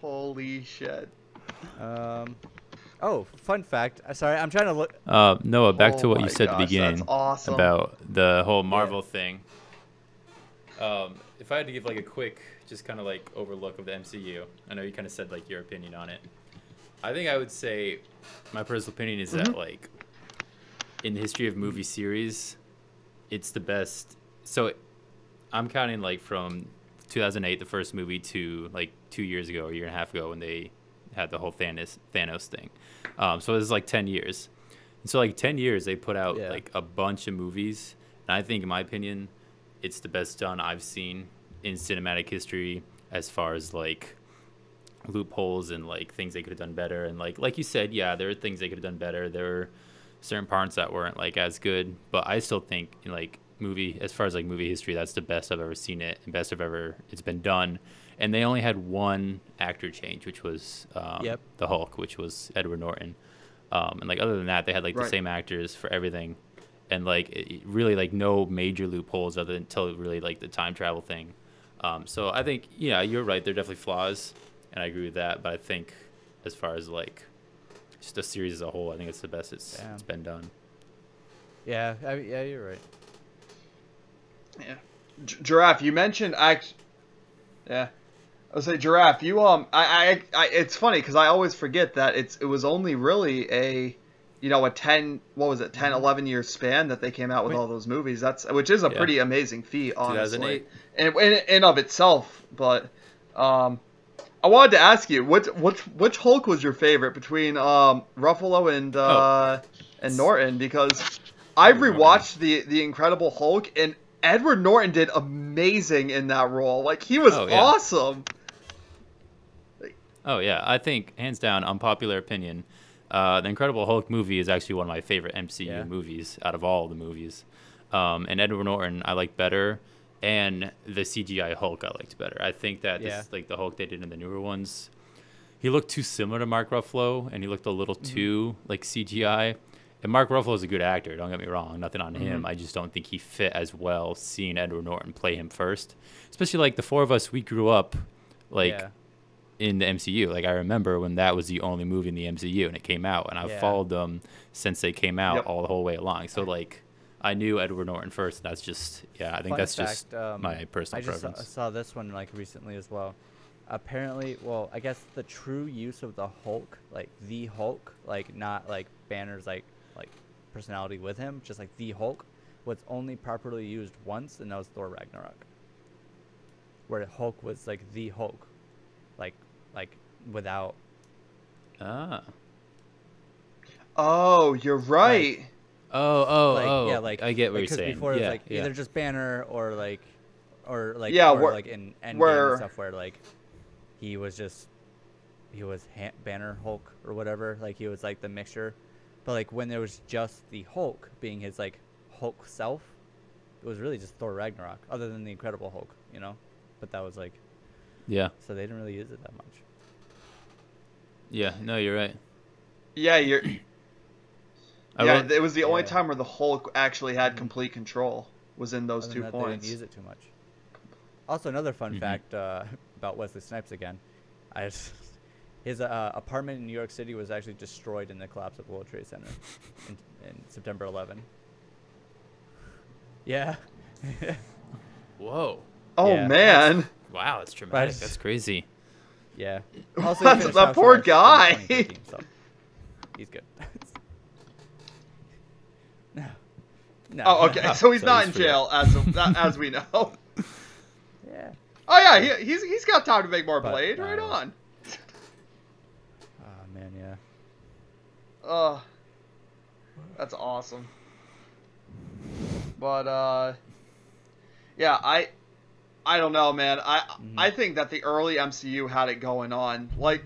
[SPEAKER 3] Holy shit!
[SPEAKER 1] Um, oh, fun fact. uh, Sorry, I'm trying to look.
[SPEAKER 4] Uh, Noah, back to
[SPEAKER 3] Oh
[SPEAKER 4] what you
[SPEAKER 3] my
[SPEAKER 4] said at the beginning
[SPEAKER 3] awesome.
[SPEAKER 4] about the whole Marvel thing. Um, if I had to give like a quick, just kind of like overlook of the MCU, I know you kind of said like your opinion on it. I think I would say my personal opinion is that like in the history of movie series, it's the best. So I'm counting like from 2008, the first movie, to like two years ago, a year and a half ago, when they had the whole Thanos Thanos thing. Um, so it's like 10 years. And so like 10 years, they put out
[SPEAKER 1] Yeah.
[SPEAKER 4] like a bunch of movies, and I think, in my opinion, it's the best done I've seen in cinematic history as far as like loopholes and like things they could have done better. And like like you said yeah there are things they could have done better. There were certain parts that weren't like as good. But i still think in like movie as far as like movie history that's the best i've ever seen it and best i've ever it's been done. And they only had one actor change which was um,
[SPEAKER 1] Yep.
[SPEAKER 4] the hulk which was edward norton. Um, and like other than that they had like the same actors for everything. And like it, really like no major loopholes other than until really like the time travel thing. Um, so i think yeah you're right. There are definitely flaws and I agree with that. But I think as far as like just the series as a whole, I think it's the best it's
[SPEAKER 1] Damn.
[SPEAKER 4] it's been done.
[SPEAKER 1] Yeah, I, yeah, you're right.
[SPEAKER 3] Yeah. Gi- Giraffe, you mentioned I. Yeah. I was say Giraffe. You um, I I, I it's funny because I always forget that it's it was only really a, you know, a ten what was it 10, 11 year span that they came out with
[SPEAKER 1] Wait.
[SPEAKER 3] all those movies. That's which is a
[SPEAKER 4] Yeah.
[SPEAKER 3] pretty amazing feat, honestly,
[SPEAKER 4] 2008.
[SPEAKER 3] in, in in of itself. But um, I wanted to ask you which which which Hulk was your favorite between um Ruffalo and uh and Norton because I've
[SPEAKER 4] Edward
[SPEAKER 3] rewatched the the Incredible Hulk and Edward Norton did amazing in that role. Like he was
[SPEAKER 4] Oh, yeah.
[SPEAKER 3] awesome.
[SPEAKER 4] Oh yeah, I think hands down, unpopular opinion, uh, the Incredible Hulk movie is actually one of my favorite MCU
[SPEAKER 1] Yeah.
[SPEAKER 4] movies out of all the movies. Um, and Edward Norton I like better, and the CGI Hulk I liked better. I think that
[SPEAKER 1] Yeah.
[SPEAKER 4] this like the Hulk they did in the newer ones, he looked too similar to Mark Ruffalo, and he looked a little mm-hmm. too like CGI. And Mark Ruffalo is a good actor. Don't get me wrong. Nothing on him. Mm-hmm. I just don't think he fit as well. Seeing Edward Norton play him first, especially like the four of us, we grew up like
[SPEAKER 1] yeah.
[SPEAKER 4] in the MCU. Like I remember when that was the only movie in the MCU and it came out, and I've
[SPEAKER 1] Yeah.
[SPEAKER 4] followed them since they came out
[SPEAKER 3] Yep.
[SPEAKER 4] all the whole way along. So like, I knew Edward Norton first. That's just yeah. I think
[SPEAKER 1] Fun
[SPEAKER 4] that's just
[SPEAKER 1] um,
[SPEAKER 4] my personal preference.
[SPEAKER 1] I just saw,
[SPEAKER 4] preference.
[SPEAKER 1] saw this one like recently as well. Apparently, well, I guess the true use of the Hulk, like the Hulk, like not like Banner's like like personality with him, just like the Hulk, was only properly used once, and that was Thor Ragnarok, where Hulk was like the Hulk, like like without
[SPEAKER 4] ah.
[SPEAKER 3] Oh, you're right.
[SPEAKER 4] Oh oh
[SPEAKER 1] like
[SPEAKER 4] oh.
[SPEAKER 1] yeah like
[SPEAKER 4] I get what
[SPEAKER 1] like,
[SPEAKER 4] you're saying.
[SPEAKER 1] before it was like
[SPEAKER 4] yeah.
[SPEAKER 1] either just Banner or like or like
[SPEAKER 3] Yeah,
[SPEAKER 1] or
[SPEAKER 3] where-
[SPEAKER 1] like in Endgame
[SPEAKER 3] where-
[SPEAKER 1] and stuff where like he was just he was ha- Banner Hulk or whatever like he was like the mixture but like when there was just the Hulk being his like Hulk self it was really just Thor Ragnarok other than the Incredible Hulk you know but that was like
[SPEAKER 4] yeah
[SPEAKER 1] so they didn't really use it that much
[SPEAKER 4] yeah. No, you're right.
[SPEAKER 3] Yeah, you're.
[SPEAKER 4] I
[SPEAKER 3] yeah,
[SPEAKER 4] wrote-
[SPEAKER 3] it was the only
[SPEAKER 1] Yeah.
[SPEAKER 3] time where the Hulk actually had complete control. Was in those
[SPEAKER 1] Other
[SPEAKER 3] two
[SPEAKER 1] than that, they didn't
[SPEAKER 3] points.
[SPEAKER 1] use it too much. Also, another fun
[SPEAKER 4] Mhm.
[SPEAKER 1] fact uh, <laughs> about Wesley Snipes again. I just, <laughs> his uh, apartment in New York City was actually destroyed in the collapse of the World Trade Center <laughs> in, in September 11. Yeah.
[SPEAKER 4] Whoa.
[SPEAKER 3] Oh
[SPEAKER 1] Yeah.
[SPEAKER 3] man.
[SPEAKER 4] Wow, that's traumatic.
[SPEAKER 1] just-
[SPEAKER 4] That's crazy.
[SPEAKER 1] yeah.
[SPEAKER 3] That's-
[SPEAKER 1] he
[SPEAKER 3] that poor guy.
[SPEAKER 1] so he's good. no. No.
[SPEAKER 3] Oh, okay. <laughs> So he's
[SPEAKER 4] So
[SPEAKER 3] not
[SPEAKER 4] he's
[SPEAKER 3] in
[SPEAKER 4] free.
[SPEAKER 3] jail as of, <laughs> as we know.
[SPEAKER 1] Yeah.
[SPEAKER 3] Oh yeah, he, he's he's got time to make more
[SPEAKER 1] But,
[SPEAKER 3] Blade. Right
[SPEAKER 1] uh,
[SPEAKER 3] on.
[SPEAKER 1] Oh <laughs> man, yeah.
[SPEAKER 3] Oh, that's awesome. But uh, Yeah, I I don't know, man. I
[SPEAKER 1] Mhm.
[SPEAKER 3] I think that the early MCU had it going on. Like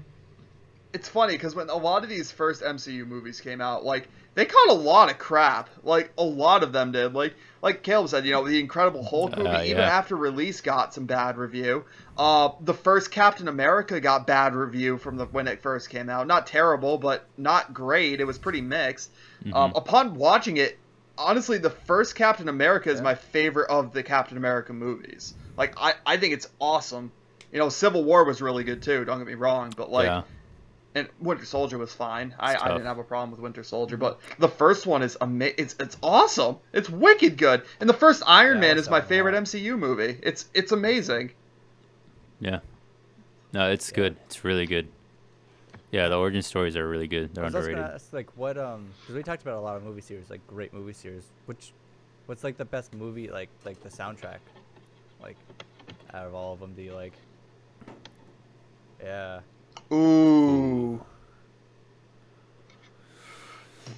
[SPEAKER 3] it's funny because when a lot of these first MCU movies came out, like they caught a lot of crap. Like a lot of them did. Like like Caleb said, you know, the Incredible Hulk movie,
[SPEAKER 4] Uh,
[SPEAKER 3] even after release, got some bad review. Uh, the first Captain America got bad review from the when it first came out. Not terrible, but not great. It was pretty mixed. Um,
[SPEAKER 4] Mhm.
[SPEAKER 3] upon watching it, honestly, the first Captain America is
[SPEAKER 1] Yeah.
[SPEAKER 3] my favorite of the Captain America movies. Like, I, I think it's awesome. You know, Civil War was really good too. Don't get me wrong, but like,
[SPEAKER 4] yeah.
[SPEAKER 3] And Winter Soldier was fine. I, I didn't have a problem with Winter Soldier, but the first one is ama- It's it's awesome. It's wicked good. And the first Iron
[SPEAKER 1] Yeah,
[SPEAKER 3] Man is my
[SPEAKER 1] that one a
[SPEAKER 3] favorite
[SPEAKER 1] lot.
[SPEAKER 3] MCU movie. It's it's amazing.
[SPEAKER 4] Yeah. No, it's
[SPEAKER 1] Yeah.
[SPEAKER 4] good. It's really good. Yeah, the origin stories are really good. They're
[SPEAKER 1] I was
[SPEAKER 4] underrated.
[SPEAKER 1] gonna ask, like, what um, because we talked about a lot of movie series, like great movie series. Which, what's like the best movie, like like the soundtrack, like, out of all of them, do you like? Yeah.
[SPEAKER 3] Ooh.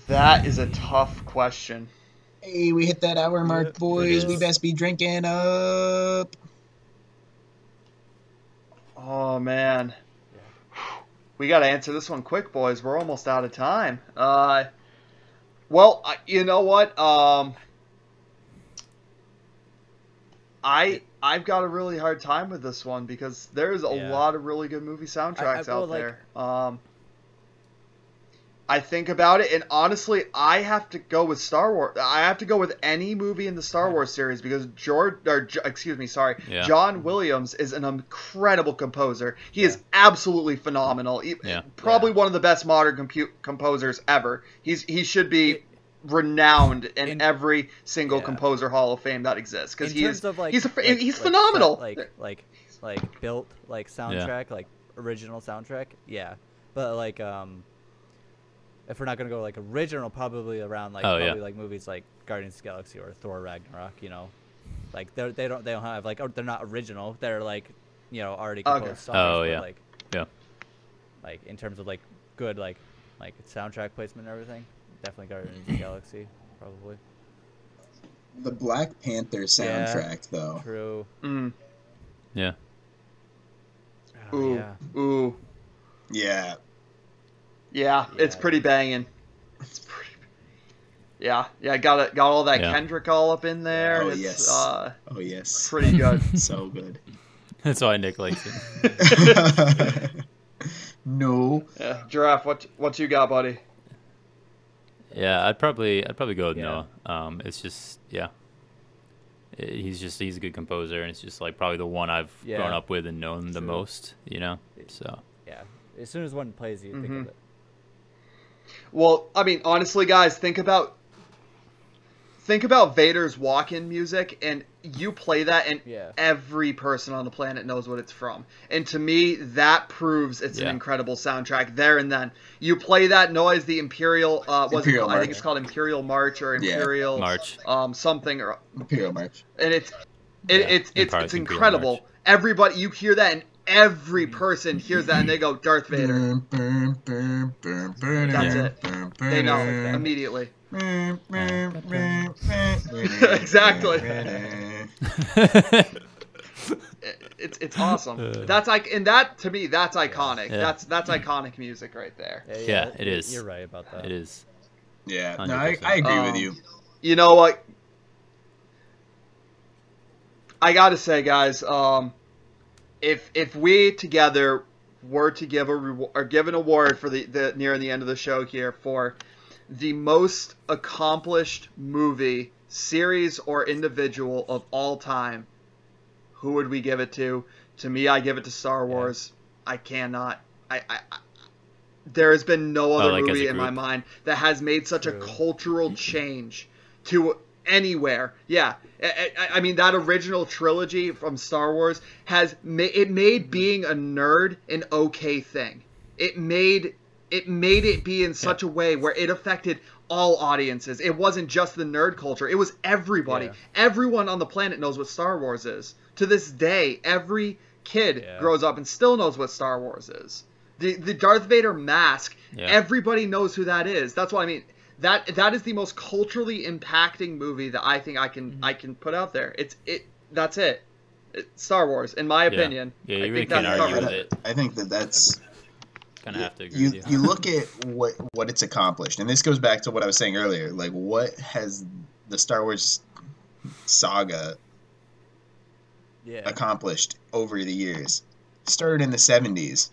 [SPEAKER 3] That is a tough question.
[SPEAKER 2] Hey, we hit that hour mark,
[SPEAKER 1] Yeah,
[SPEAKER 2] boys. We best be drinking up.
[SPEAKER 3] Oh man. We got to answer this one quick, boys. We're almost out of time. Uh well, I, you know what? Um I I've got a really hard time with this one because there's a
[SPEAKER 1] Yeah.
[SPEAKER 3] lot of really good movie soundtracks
[SPEAKER 1] well,
[SPEAKER 3] out
[SPEAKER 1] like-
[SPEAKER 3] there. Um I think about it, and honestly, I have to go with Star Wars. I have to go with any movie in the Star Wars series because George, or excuse me, sorry,
[SPEAKER 4] Yeah.
[SPEAKER 3] John Williams is an incredible composer. He is absolutely phenomenal.
[SPEAKER 4] Yeah.
[SPEAKER 3] Probably
[SPEAKER 1] Yeah.
[SPEAKER 3] one of the best modern compu- composers ever. He's he should be renowned in,
[SPEAKER 1] In-
[SPEAKER 3] every single
[SPEAKER 1] Yeah.
[SPEAKER 3] composer Hall of Fame that exists because he is
[SPEAKER 1] of like,
[SPEAKER 3] he's a,
[SPEAKER 1] like-
[SPEAKER 3] he's
[SPEAKER 1] like
[SPEAKER 3] phenomenal.
[SPEAKER 1] like like like built like soundtrack, like original soundtrack. Yeah, but like um, if we're not gonna go like original, probably around like
[SPEAKER 4] Oh, yeah.
[SPEAKER 1] probably like movies like Guardians of the Galaxy or Thor Ragnarok. You know, like they they don't they don't have like oh, they're not original. They're like you know already
[SPEAKER 3] Okay.
[SPEAKER 1] composed songs.
[SPEAKER 4] Oh, yeah.
[SPEAKER 1] Like
[SPEAKER 4] Yeah.
[SPEAKER 1] like in terms of like good like like soundtrack placement and everything, definitely Guardians of the Galaxy probably.
[SPEAKER 2] The Black Panther soundtrack, though.
[SPEAKER 1] True.
[SPEAKER 3] Mm.
[SPEAKER 4] Yeah.
[SPEAKER 1] Oh,
[SPEAKER 3] Ooh,
[SPEAKER 1] yeah.
[SPEAKER 3] ooh,
[SPEAKER 2] Yeah.
[SPEAKER 3] Yeah, it's pretty banging. <laughs> It's pretty. Yeah, yeah, got it, got all that
[SPEAKER 4] Yeah.
[SPEAKER 3] Kendrick all up in there.
[SPEAKER 2] Oh,
[SPEAKER 3] it's,
[SPEAKER 2] yes.
[SPEAKER 3] uh,
[SPEAKER 2] Oh, yes.
[SPEAKER 3] pretty good. <laughs>
[SPEAKER 2] so good. <laughs>
[SPEAKER 4] That's why Nick likes it.
[SPEAKER 2] no.
[SPEAKER 3] yeah, giraffe, what what you got, buddy?
[SPEAKER 4] Yeah, I'd probably I'd probably go with
[SPEAKER 1] Yeah.
[SPEAKER 4] Noah. Um, it's just yeah, I- he's just he's a good composer, and it's just like probably the one I've grown up with and known the most. You know, so
[SPEAKER 1] Yeah. As soon as one plays, you think
[SPEAKER 3] Mhm.
[SPEAKER 1] of it.
[SPEAKER 3] Well, I mean, honestly, guys, think about think about Vader's walk-in music, and you play that, and
[SPEAKER 1] Yeah.
[SPEAKER 3] every person on the planet knows what it's from. And to me, that proves it's an incredible soundtrack there and then. You play that noise, the Imperial, uh, what's it
[SPEAKER 2] Imperial
[SPEAKER 3] called? I think it's called Imperial March or
[SPEAKER 2] Yeah.
[SPEAKER 3] Imperial
[SPEAKER 4] March.
[SPEAKER 3] um something, or
[SPEAKER 2] Imperial March.
[SPEAKER 3] and it's it,
[SPEAKER 4] Yeah,
[SPEAKER 3] it's it's it's incredible.
[SPEAKER 4] March.
[SPEAKER 3] Everybody, you hear that, and every person hears that, and they go Darth Vader. That's it. They know immediately.
[SPEAKER 2] exactly.
[SPEAKER 3] Exactly. <laughs> It's it's awesome.
[SPEAKER 4] Uh.
[SPEAKER 3] That's like, and that to me, that's iconic.
[SPEAKER 4] Yeah.
[SPEAKER 3] That's that's iconic music right there.
[SPEAKER 4] Yeah, it
[SPEAKER 1] y-
[SPEAKER 4] is.
[SPEAKER 1] You're right about that.
[SPEAKER 4] it is.
[SPEAKER 2] Yeah, no, I, I agree
[SPEAKER 3] Um,
[SPEAKER 2] with you.
[SPEAKER 3] You know what? I gotta say, guys, um, if if we together were to give a reward or give an award for the, the near the end of the show here for the most accomplished movie, series, or individual of all time, who would we give it to? To me, I give it to Star Wars. I cannot. I, I, I there has been no other
[SPEAKER 4] like,
[SPEAKER 3] movie in my mind that has made such a cultural change to anywhere. Yeah, I, I- I mean that original trilogy from Star Wars has ma- it made being a nerd an okay thing. It made it made it be in such a way where it affected all audiences. It wasn't just the nerd culture. It was everybody.
[SPEAKER 1] Yeah.
[SPEAKER 3] Everyone on the planet knows what Star Wars is. To this day, every kid
[SPEAKER 1] Yeah.
[SPEAKER 3] grows up and still knows what Star Wars is. The the Darth Vader mask,
[SPEAKER 4] Yeah.
[SPEAKER 3] everybody knows who that is. That's what I mean. That that is the most culturally impacting movie that I think I can
[SPEAKER 1] Mm-hmm.
[SPEAKER 3] I can put out there. It's it that's it. It- Star Wars, in my opinion.
[SPEAKER 4] Yeah, you
[SPEAKER 3] I
[SPEAKER 4] really
[SPEAKER 3] think
[SPEAKER 4] can't argue with
[SPEAKER 3] it.
[SPEAKER 4] it.
[SPEAKER 2] I think that that's
[SPEAKER 4] Kind of have to agree
[SPEAKER 2] you,
[SPEAKER 4] with
[SPEAKER 2] you look at what what it's accomplished, and this goes back to what I was saying earlier. Like, what has the Star Wars saga
[SPEAKER 1] Yeah.
[SPEAKER 2] accomplished over the years? Started in the '70s.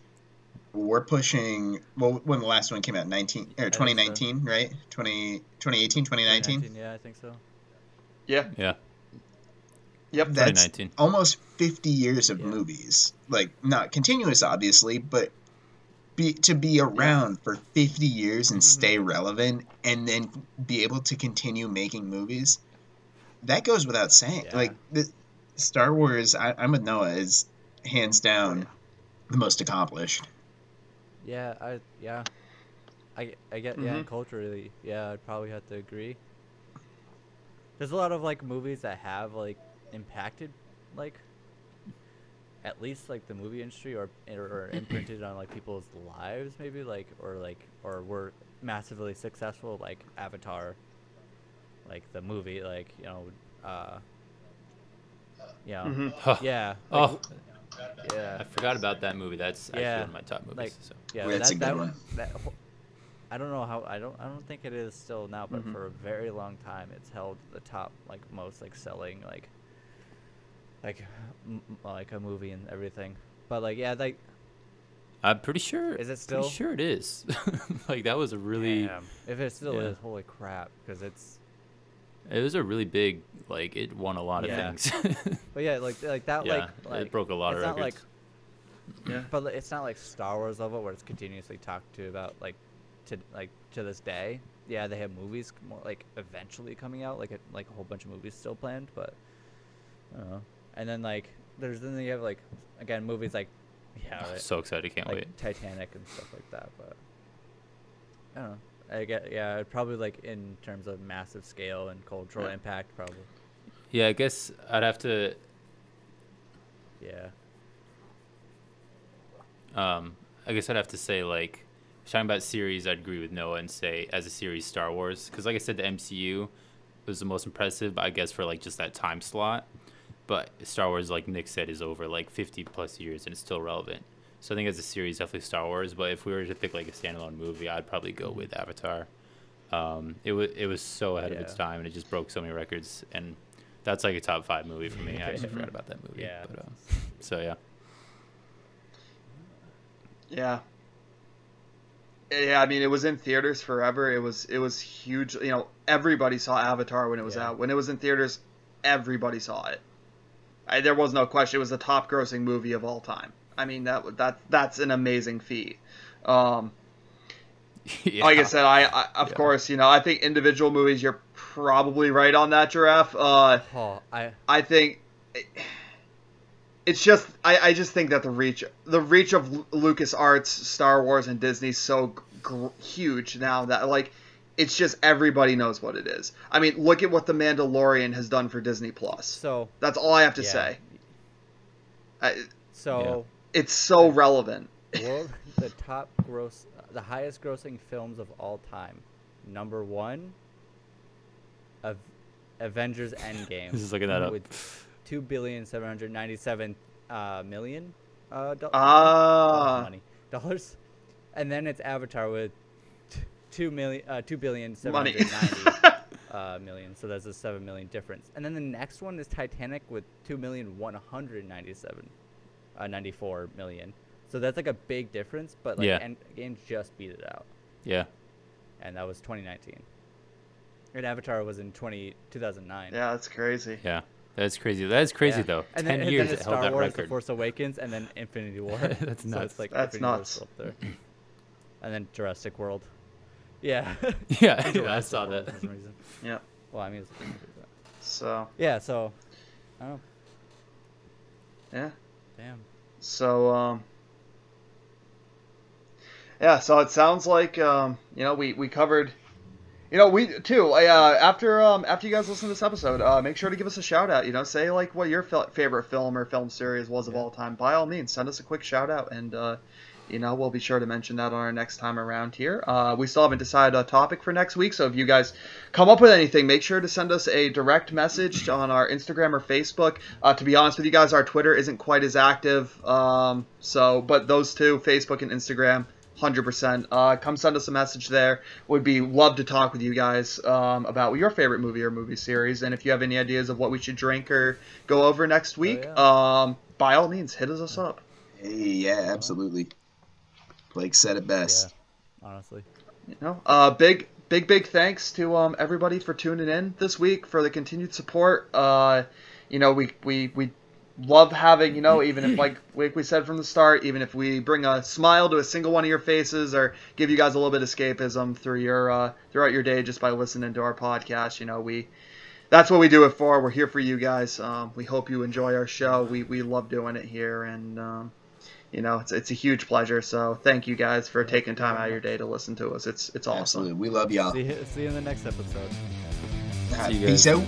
[SPEAKER 2] We're pushing. Well, when the last one came out, 19 or
[SPEAKER 1] think so.
[SPEAKER 2] 2019, right? 20, 2018, 2019.
[SPEAKER 1] Yeah, I think so.
[SPEAKER 3] Yeah.
[SPEAKER 4] Yeah,
[SPEAKER 3] Yep.
[SPEAKER 2] That's
[SPEAKER 4] 2019.
[SPEAKER 2] almost 50 years of
[SPEAKER 1] Yeah.
[SPEAKER 2] movies. Like, not continuous, obviously, but be to be around for 50 years and
[SPEAKER 1] Mhm.
[SPEAKER 2] stay relevant and then be able to continue making movies, that goes without saying.
[SPEAKER 1] Yeah.
[SPEAKER 2] Like, the, Star Wars, I, I'm with Noah, is hands down the most accomplished.
[SPEAKER 1] Yeah, I yeah. I I get yeah,
[SPEAKER 3] Mhm.
[SPEAKER 1] and culturally, yeah, I'd probably have to agree. There's a lot of like movies that have like impacted like at least like the movie industry or or, or <coughs> imprinted on like people's lives maybe like or like or were massively successful like Avatar like the movie like you know uh yeah
[SPEAKER 3] Mhm.
[SPEAKER 4] Huh.
[SPEAKER 1] yeah
[SPEAKER 4] Oh,
[SPEAKER 1] like, yeah
[SPEAKER 4] I forgot about that movie. That's actually one of my top movies.
[SPEAKER 1] like-
[SPEAKER 4] so.
[SPEAKER 1] Yeah,
[SPEAKER 2] That's
[SPEAKER 1] that,
[SPEAKER 2] a
[SPEAKER 1] that,
[SPEAKER 2] good one.
[SPEAKER 1] That, I don't know how I don't I don't think it is still now, but
[SPEAKER 3] Mhm.
[SPEAKER 1] for a very long time, it's held the top like most like selling like like m- m- like a movie and everything. But like yeah, like
[SPEAKER 4] I'm pretty sure.
[SPEAKER 1] Is it
[SPEAKER 4] Pretty
[SPEAKER 1] still?
[SPEAKER 4] sure it is. <laughs> like that was a really.
[SPEAKER 1] damn, if it still
[SPEAKER 4] yeah.
[SPEAKER 1] is, holy crap, because it's.
[SPEAKER 4] It was a really big. Like it won a lot of
[SPEAKER 1] Yeah.
[SPEAKER 4] things. <laughs>
[SPEAKER 1] But yeah, like like that
[SPEAKER 4] yeah,
[SPEAKER 1] like like
[SPEAKER 4] it broke a lot
[SPEAKER 1] it's
[SPEAKER 4] of
[SPEAKER 1] not
[SPEAKER 4] records.
[SPEAKER 1] like
[SPEAKER 3] Yeah.
[SPEAKER 1] But it's not like Star Wars level where it's continuously talked to about like to like to this day. Yeah, they have movies more like eventually coming out, like a, like a whole bunch of movies still planned, but I don't know. And then like there's then you have like again movies like yeah,
[SPEAKER 4] I'm
[SPEAKER 1] right,
[SPEAKER 4] so excited! Can't
[SPEAKER 1] like
[SPEAKER 4] wait.
[SPEAKER 1] Titanic and stuff like that. But I don't know. I get yeah, probably like in terms of massive scale and cultural
[SPEAKER 3] Yeah.
[SPEAKER 1] impact, probably
[SPEAKER 4] Yeah, I guess I'd have to.
[SPEAKER 1] yeah.
[SPEAKER 4] Um, I guess I'd have to say like, talking about series, I'd agree with Noah and say as a series Star Wars because like I said, the MCU was the most impressive. I guess for like just that time slot, but Star Wars, like Nick said, is over like 50 plus years and it's still relevant. So I think as a series, definitely Star Wars. But if we were to pick like a standalone movie, I'd probably go with Avatar. Um, it was it was so ahead of its time and it just broke so many records and that's like a top five movie for me. I actually forgot about that movie.
[SPEAKER 1] Yeah.
[SPEAKER 4] But, um, so yeah.
[SPEAKER 3] Yeah. Yeah, I mean, it was in theaters forever. It was it was huge. You know, everybody saw Avatar when it was
[SPEAKER 1] Yeah.
[SPEAKER 3] out. When it was in theaters, everybody saw it. I, there was no question. It was the top grossing movie of all time. I mean, that that that's an amazing feat. Um, <laughs>
[SPEAKER 4] yeah.
[SPEAKER 3] Like I said, I, I of
[SPEAKER 4] Yeah.
[SPEAKER 3] course, you know, I think individual movies. You're probably right on that, giraffe. Uh,
[SPEAKER 1] Oh, I
[SPEAKER 3] I think it's just I, I just think that the reach the reach of Lucas Arts, Star Wars, and Disney so gr- huge now that like it's just everybody knows what it is. I mean, look at what the Mandalorian has done for Disney Plus.
[SPEAKER 1] so
[SPEAKER 3] That's all I have to
[SPEAKER 1] yeah.
[SPEAKER 3] say. I,
[SPEAKER 1] So
[SPEAKER 3] it's so relevant.
[SPEAKER 1] world <laughs> the top gross the highest grossing films of all time number one of avengers endgame <laughs>
[SPEAKER 4] Just looking that up.
[SPEAKER 1] with 2 billion 797 uh, million uh, do-
[SPEAKER 3] Ah.
[SPEAKER 1] money dollars and then it's avatar with t- 2 million uh, 2 billion
[SPEAKER 3] Money.
[SPEAKER 1] 790 <laughs> uh, million so there's a 7 million difference and then the next one is titanic with 2 million 197 uh, 94 million so that's like a big difference but like
[SPEAKER 4] Yeah.
[SPEAKER 1] endgame just beat it out
[SPEAKER 4] Yeah.
[SPEAKER 1] and that was 2019 and avatar was in 20 2009
[SPEAKER 3] yeah, that's crazy.
[SPEAKER 4] Yeah. That's crazy. That's crazy
[SPEAKER 1] Yeah.
[SPEAKER 4] though.
[SPEAKER 1] and
[SPEAKER 4] Ten
[SPEAKER 1] then, and
[SPEAKER 4] years
[SPEAKER 1] then
[SPEAKER 4] it
[SPEAKER 1] it's
[SPEAKER 4] held
[SPEAKER 1] Star
[SPEAKER 4] that
[SPEAKER 1] Wars: The. Force Awakens, and then Infinity War. <laughs>
[SPEAKER 4] That's
[SPEAKER 1] So
[SPEAKER 4] nuts.
[SPEAKER 1] it's like
[SPEAKER 3] That's
[SPEAKER 1] Infinity
[SPEAKER 3] nuts.
[SPEAKER 1] up there. and then Jurassic World. Yeah. <laughs> <laughs>
[SPEAKER 4] yeah, I saw
[SPEAKER 1] World
[SPEAKER 4] that.
[SPEAKER 1] for some reason.
[SPEAKER 3] Yeah.
[SPEAKER 1] Well, I mean, it's,
[SPEAKER 3] So
[SPEAKER 1] yeah. So, oh
[SPEAKER 3] yeah.
[SPEAKER 1] Damn.
[SPEAKER 3] So um Yeah, so it sounds like um, you know, we, we covered you know, we too. Uh, after um, after you guys listen to this episode, uh, make sure to give us a shout out. You know, say like what your favorite film or film series was of all time. By all means, send us a quick shout out, and uh, you know, we'll be sure to mention that on our next time around here. Uh, we still haven't decided a topic for next week, so if you guys come up with anything, make sure to send us a direct message on our Instagram or Facebook. Uh, to be honest with you guys, our Twitter isn't quite as active, um, so but those two, Facebook and Instagram. 100%. Uh, come send us a message there. Would be love to talk with you guys um, about your favorite movie or movie series. And if you have any ideas of what we should drink or go over next week,
[SPEAKER 1] yeah.
[SPEAKER 3] um, by all means, hit us up.
[SPEAKER 2] Hey, yeah, absolutely. Blake said it best.
[SPEAKER 1] Yeah, honestly.
[SPEAKER 3] You know, uh, big, big, big thanks to um, everybody for tuning in this week for the continued support. Uh, you know, we we we love having you know even if <laughs> like like we said from the start, even if we bring a smile to a single one of your faces or give you guys a little bit of escapism through your uh, throughout your day just by listening to our podcast, you know we. That's what we do it for. We're here for you guys. Um, we hope you enjoy our show. We, we love doing it here, and um, you know it's it's a huge pleasure. So thank you guys for taking time out of your day to listen to us. It's it's awesome.
[SPEAKER 2] Absolutely. We love y'all.
[SPEAKER 1] See, you- see you in the next episode.
[SPEAKER 2] Uh,
[SPEAKER 4] See you
[SPEAKER 2] Peace out.